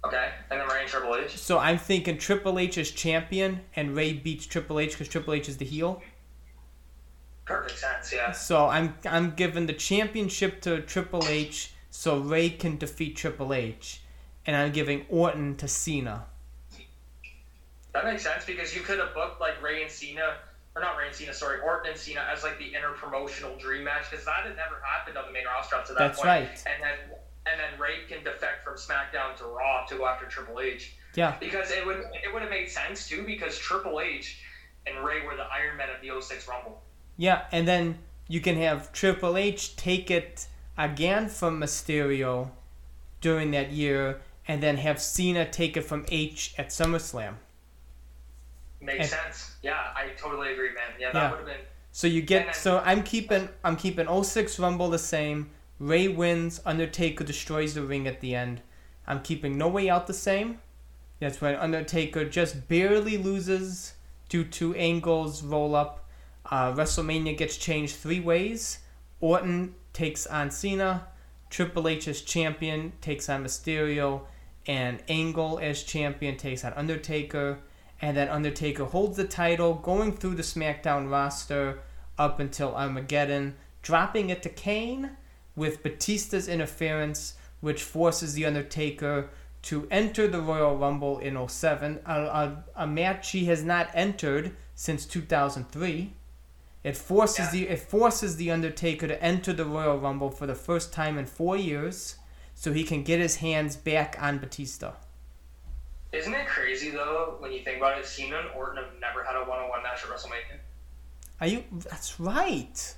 okay, and then Rey and Triple H. So I'm thinking Triple H is champion and Rey beats Triple H because Triple H is the heel. Perfect sense, yeah. So I'm I'm giving the championship to Triple H so Rey can defeat Triple H, and I'm giving Orton to Cena. That makes sense because you could have booked like Ray and Cena, or not Rey and Cena, sorry, Orton and Cena as like the inner promotional dream match because that had never happened on the main roster up to that That's point. right. And then and then Rey can defect from SmackDown to Raw to go after Triple H. Yeah. Because it would it would have made sense too because Triple H and Rey were the Iron Men of the 06 Rumble. Yeah, and then you can have Triple H take it again from Mysterio during that year, and then have Cena take it from H at SummerSlam. Makes And- sense. Yeah, I totally agree, man. Yeah, that Yeah. would have been So you get then- so I'm keeping I'm keeping 06 Rumble the same. Rey wins, Undertaker destroys the ring at the end. I'm keeping No Way Out the same. That's when Undertaker just barely loses due to Angle's roll up. Uh, WrestleMania gets changed three ways. Orton takes on Cena. Triple H as champion takes on Mysterio. And Angle as champion takes on Undertaker. And that Undertaker holds the title going through the SmackDown roster up until Armageddon, dropping it to Kane with Batista's interference, which forces The Undertaker to enter the Royal Rumble in 07, a, a, a match he has not entered since 2003. It forces Yeah. the it forces the Undertaker to enter the Royal Rumble for the first time in four years, so he can get his hands back on Batista. Isn't it crazy though when you think about it? Cena and Orton have never had a one-on-one match at WrestleMania. Are you? That's right.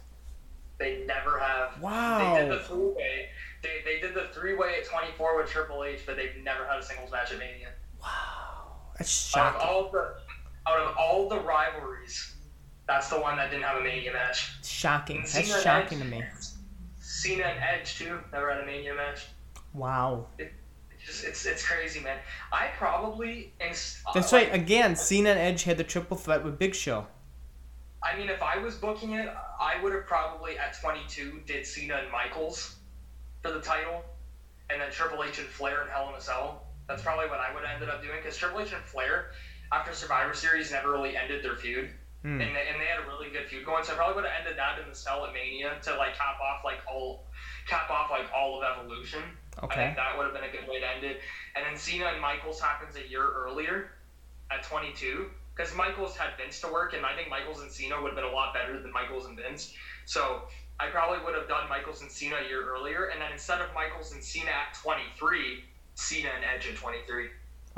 They never have. Wow. They did the three-way. They, they did the three-way at 24 with Triple H, but they've never had a singles match at Mania. Wow. That's Out of all the out of all the rivalries, that's the one that didn't have a Mania match. Shocking. And That's Cena shocking to me. Cena and Edge too never had a Mania match. Wow. It's just it's it's crazy, man. I probably ins- That's uh, right. Again, Cena and Edge had the triple threat with Big Show. I mean, if I was booking it, I would have probably at 22 did Cena and Michaels for the title, and then Triple H and Flair and Hell in a Cell. That's probably what I would have ended up doing because Triple H and Flair, after Survivor Series, never really ended their feud, Hmm. and, they, and they had a really good feud going. So I probably would have ended that in the Cell at Mania to like cap off like all, cap off like all of Evolution. I Okay. think that would have been a good way to end it. And then Cena and Michaels happens a year earlier at 22 because Michaels had Vince to work, and I think Michaels and Cena would have been a lot better than Michaels and Vince. So I probably would have done Michaels and Cena a year earlier, and then instead of Michaels and Cena at 23, Cena and Edge at 23.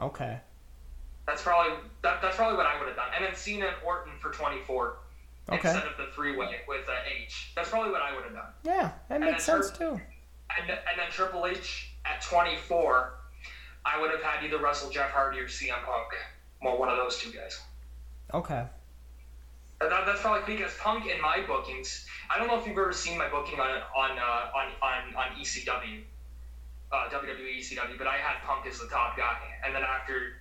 Okay. That's probably that, that's probably what I would have done. And then Cena and Orton for 24 Okay. instead of the three way with uh, H. That's probably what I would have done. Yeah, that makes sense too. And, and then Triple H at 24, I would have had either Russell Jeff Hardy or CM Punk. Well, one of those two guys. Okay. That, that's probably because Punk in my bookings. I don't know if you've ever seen my booking on on uh, on, on on ECW, uh, WWE ECW, but I had Punk as the top guy, and then after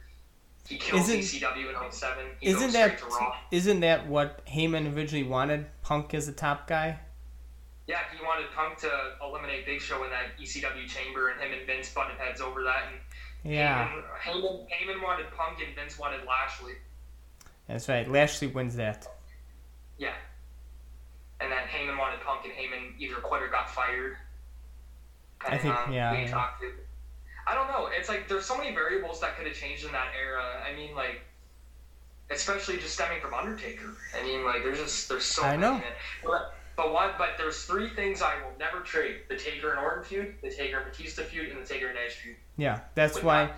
he kills Isn't- ECW in 07, he Isn't goes that straight to Raw. isn't that what Heyman originally wanted? Punk as the top guy. Yeah, he wanted Punk to eliminate Big Show in that ECW chamber, and him and Vince butted heads over that. And Yeah, Heyman, Heyman, Heyman wanted Punk, and Vince wanted Lashley. that's right. Lashley wins that. Yeah. And then Heyman wanted Punk, and Heyman either quit or got fired. I think- Depending yeah, who yeah. I don't know. It's like there's so many variables that could have changed in that era. I mean, like, especially just stemming from Undertaker. I mean, like, there's just there's so I many. know. But one, but there's three things I will never trade: the Taker and Orton feud, the Taker and Batista feud, and the Taker and Edge feud. Yeah, that's Would why.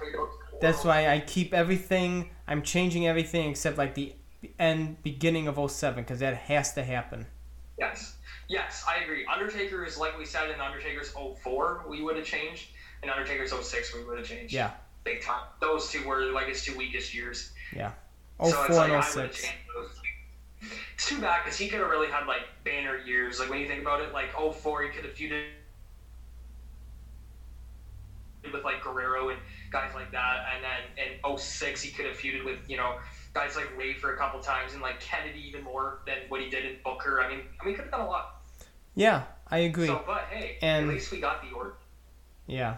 That's why I keep everything. I'm changing everything except like the end beginning of 07 because that has to happen. Yes. Yes, I agree. Undertaker is like we said in Undertaker's 04, we would have changed. In Undertaker's 06, we would have changed. Yeah, Big time. Those two were like his two weakest years. yeah. so it's like and I 06. It's too bad because he could have really had like banner years. Like when you think about it, like 04, he could have feuded with like Guerrero and guys like that. And then in 06, he could have feuded with, you know, guys like Wade for a couple times and like Kennedy even more than what he did in Booker. I mean, I mean, could have done a lot. Yeah, I agree. So, but hey, And- at least we got the order. Yeah.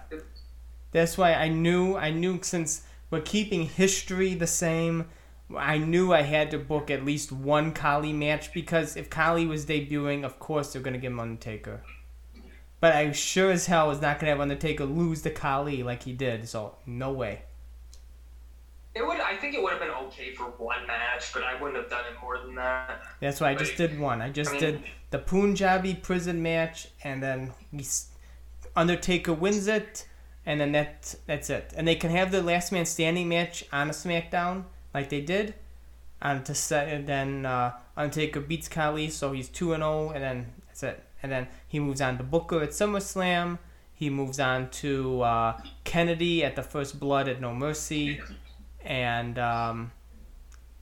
That's why I knew I knew since we're keeping history the same, I knew I had to book at least one Khali match because if Khali was debuting, of course they're gonna give him Undertaker. But I sure as hell was not gonna have Undertaker lose to Khali like he did, so no way. It would. I think it would have been okay for one match, but I wouldn't have done it more than that. That's why I just did one. I just I mean- did the Punjabi prison match, and then we, Undertaker wins it, and then that that's it. And they can have the last man standing match on a SmackDown like they did, and to set and then uh, Undertaker beats Khali, so he's two and zero, and then that's it. And then he moves on to Booker at SummerSlam. He moves on to uh, Kennedy at the First Blood at No Mercy, and um,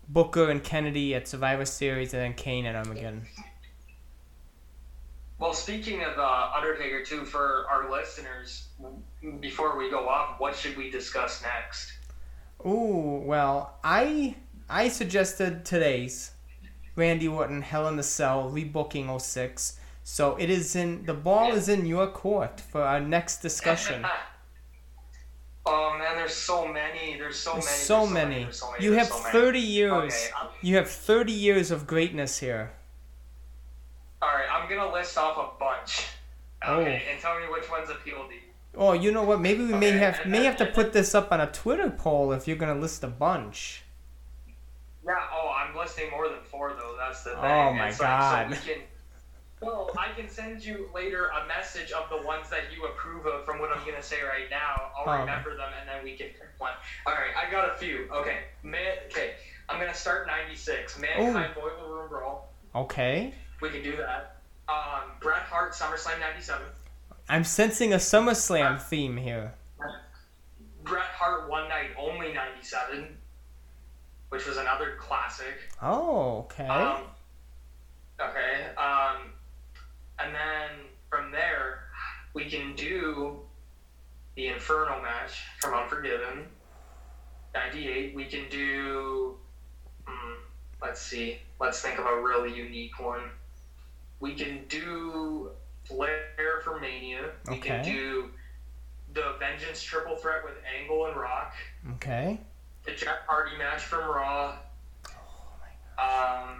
Booker and Kennedy at Survivor Series, and then Kane at Armageddon. Well, speaking of uh, Undertaker, too, for our listeners, before we go off, what should we discuss next? Ooh, well, I I suggested today's Randy Orton Hell in the Cell rebooking 06. So it is in the ball is in your court for our next discussion. [laughs] oh man, there's so many. There's so There's many. so there's many. there's so many, You have so many. 30 years. Okay, You have 30 years of greatness here. All right, I'm gonna list off a bunch. Oh. Okay, and tell me which ones appeal to you. Oh, you know what? Maybe we may have may have to put [laughs] this up on a Twitter poll if you're gonna list a bunch. Yeah. Oh, I'm listing more than four though. That's the thing. Oh, my like, God. so we can. Well, I can send you later a message of the ones that you approve of from what I'm gonna say right now. I'll Oh. remember them and then we can pick one. All right, I got a few. Okay, man. Okay, I'm gonna start '96. Mankind Boiler Room Brawl. Okay. We can do that. Um, Bret Hart SummerSlam '97. I'm sensing a SummerSlam theme here. Bret Hart One Night Only '97, which was another classic. Oh, okay. Um, okay. Um, and then from there, we can do the Inferno match from Unforgiven. 98. We can do. Hmm, let's see. Let's think of a really unique one. We can do Flair for Mania. We can do the Vengeance Triple Threat with Angle and Rock. okay. The Jeff Hardy match from Raw. Um,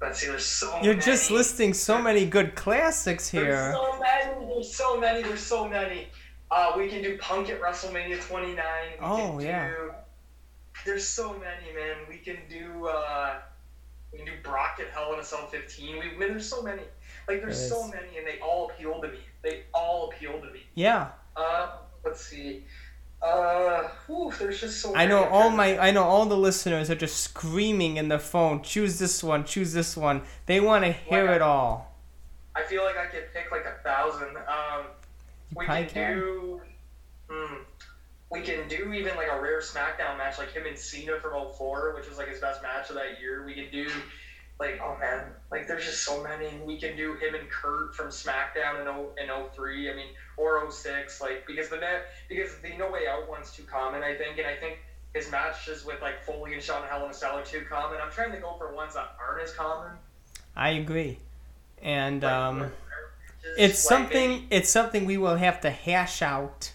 let's see. There's so You're many. just listing so many good classics here. There's here. so many. There's so many. There's so many. Uh, we can do Punk at WrestleMania 29. We Oh, can yeah. Do, there's so many, man. We can do. Uh, we can do Brock at Hell in a Cell 15. We, man, there's so many. Like there's There so many, and they all appeal to me. They all appeal to me. Yeah. Uh, let's see. Uh, whew, there's just so. I know all my I know all the listeners are just screaming in their phone, choose this one, choose this one. They want to hear Wow. it all. I feel like I could pick like a thousand. Um, You we can, can. do. Hmm, we can do even like a rare SmackDown match, like him and Cena from 04, which was like his best match of that year. We can do, like, oh man, like there's just so many. We can do him and Kurt from SmackDown in, 0, in 03, I mean, or 06, like, because the net, because the No Way Out one's too common, I think, and I think his matches with like Foley and Shawn Hell in a Cell are too common. I'm trying to go for ones that aren't as common. I agree. And Like, um it's something it's something we will have to hash out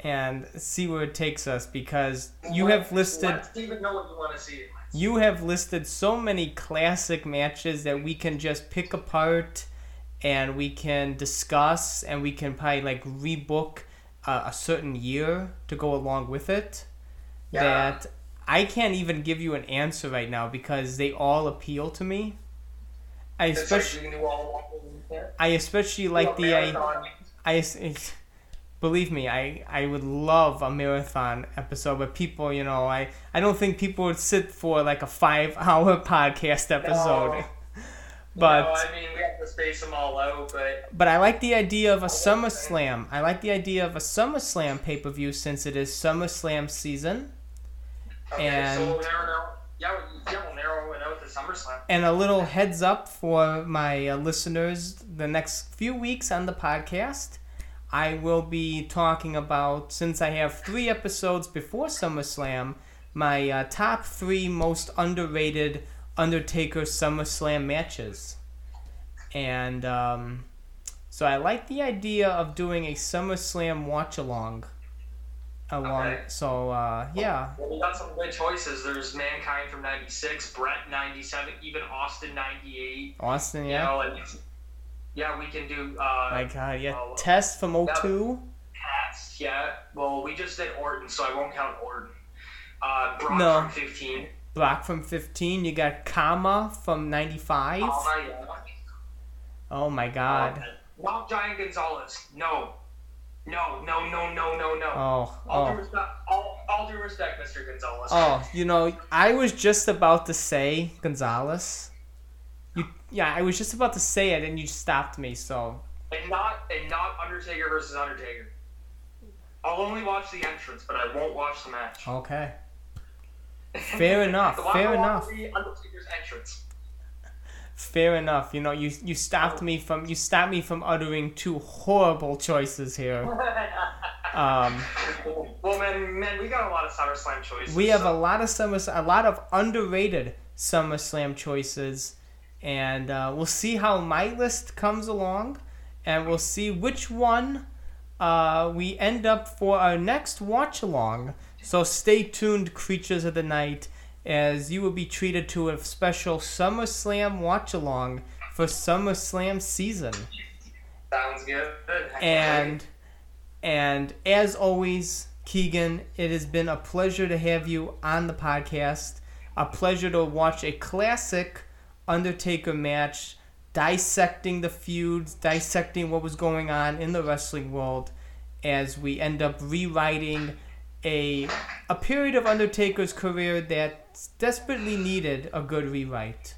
and see where it takes us because you have listed Let's even know what you want to see. You have listed so many classic matches that we can just pick apart and we can discuss and we can probably like rebook uh, a certain year to go along with it Yeah. that I can't even give you an answer right now because they all appeal to me. I especially like you knew all yeah. I especially like the I. I [laughs] believe me, I I would love a marathon episode, but people, you know, I I don't think people would sit for like a five hour [laughs] podcast episode. [laughs] But no, I mean we have to space them all out, but but I like the idea of a SummerSlam. I like the idea of a SummerSlam pay per view since it is SummerSlam season. okay, And- so we'll narrow. Yeah, yeah, we'll narrow it out to SummerSlam. And a little heads up for my uh, listeners the next few weeks on the podcast. I will be talking about, since I have three episodes before SummerSlam, my uh, top three most underrated Undertaker SummerSlam matches. And um, so I like the idea of doing a SummerSlam watch along. Along, Okay. so uh, yeah, Well, we got some good choices. There's Mankind from '96, Bret '97, even Austin '98. Austin, You yeah. know, and yeah, we can do. Uh, My God, yeah. Oh, Test from O2. Pats, yeah. Well, we just did Orton, so I won't count Orton. Uh, Brock No. from 15. Brock from 15. You got Kama from 95. Oh, my God. Oh my God. Not Giant Gonzalez. No. No, no, no, no, no, no. Oh, All, due oh. respect, all, all due respect, Mr. Gonzalez. Oh, you know, I was just about to say Gonzalez. You, yeah, I was just about to say it, and you stopped me. So, And not and not Undertaker versus Undertaker. I'll only watch the entrance, but I won't watch the match. okay, [laughs] fair enough, fair enough. Undertaker's entrance. fair enough. You know, you you stopped me from you stopped me from uttering two horrible choices here. [laughs] Um, well, man, man, we got a lot of SummerSlam choices. we have a lot of summer, a lot of underrated SummerSlam choices, and uh, we'll see how my list comes along, and we'll see which one uh, we end up for our next watch along. So stay tuned, creatures of the night, as you will be treated to a special SummerSlam watch along for SummerSlam season. sounds good. And and as always, Keegan, it has been a pleasure to have you on the podcast. A pleasure to watch a classic Undertaker match dissecting the feuds, dissecting what was going on in the wrestling world as we end up rewriting a a period of Undertaker's career that desperately needed a good rewrite.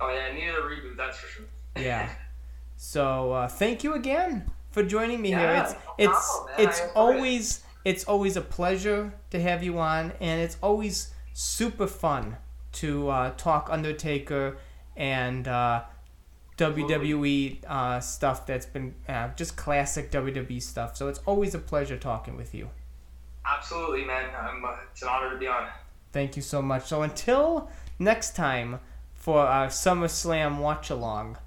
Oh yeah, I needed a reboot, that's for sure. Yeah. So uh, thank you again for joining me here. It's it's it's enjoyed it. always it's always a pleasure to have you on, and it's always super fun to uh, talk Undertaker and uh, WWE uh, stuff that's been uh, just classic WWE stuff. So it's always a pleasure talking with you. Absolutely, man. I'm, uh, it's an honor to be on. Thank you so much. So until next time for our SummerSlam watch along,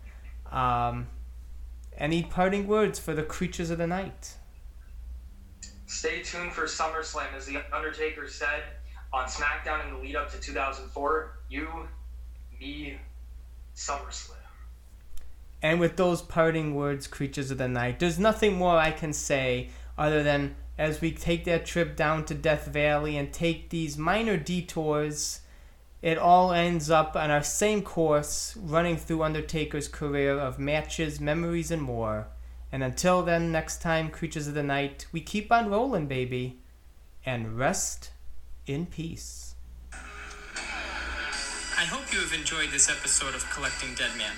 um, any parting words for the creatures of the night? Stay tuned for SummerSlam, as The Undertaker said on SmackDown in the lead up to 2004. You, me, SummerSlam. And with those parting words, creatures of the night, there's nothing more I can say other than as we take that trip down to Death Valley and take these minor detours, it all ends up on our same course, running through Undertaker's career of matches, memories, and more. And until then, next time, creatures of the night, we keep on rolling, baby. And rest in peace. I hope you have enjoyed this episode of Collecting Deadman.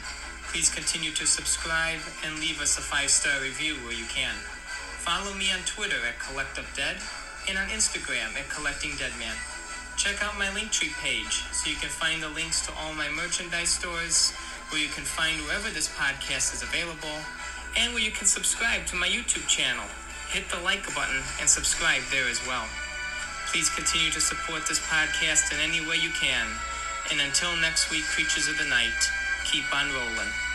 Please continue to subscribe and leave us a five star review where you can. Follow me on Twitter at CollectUpDead and on Instagram at Collecting Deadman. Check out my Linktree page so you can find the links to all my merchandise stores, where you can find wherever this podcast is available, and where you can subscribe to my YouTube channel. Hit the like button and subscribe there as well. Please continue to support this podcast in any way you can. And until next week, creatures of the night, keep on rolling.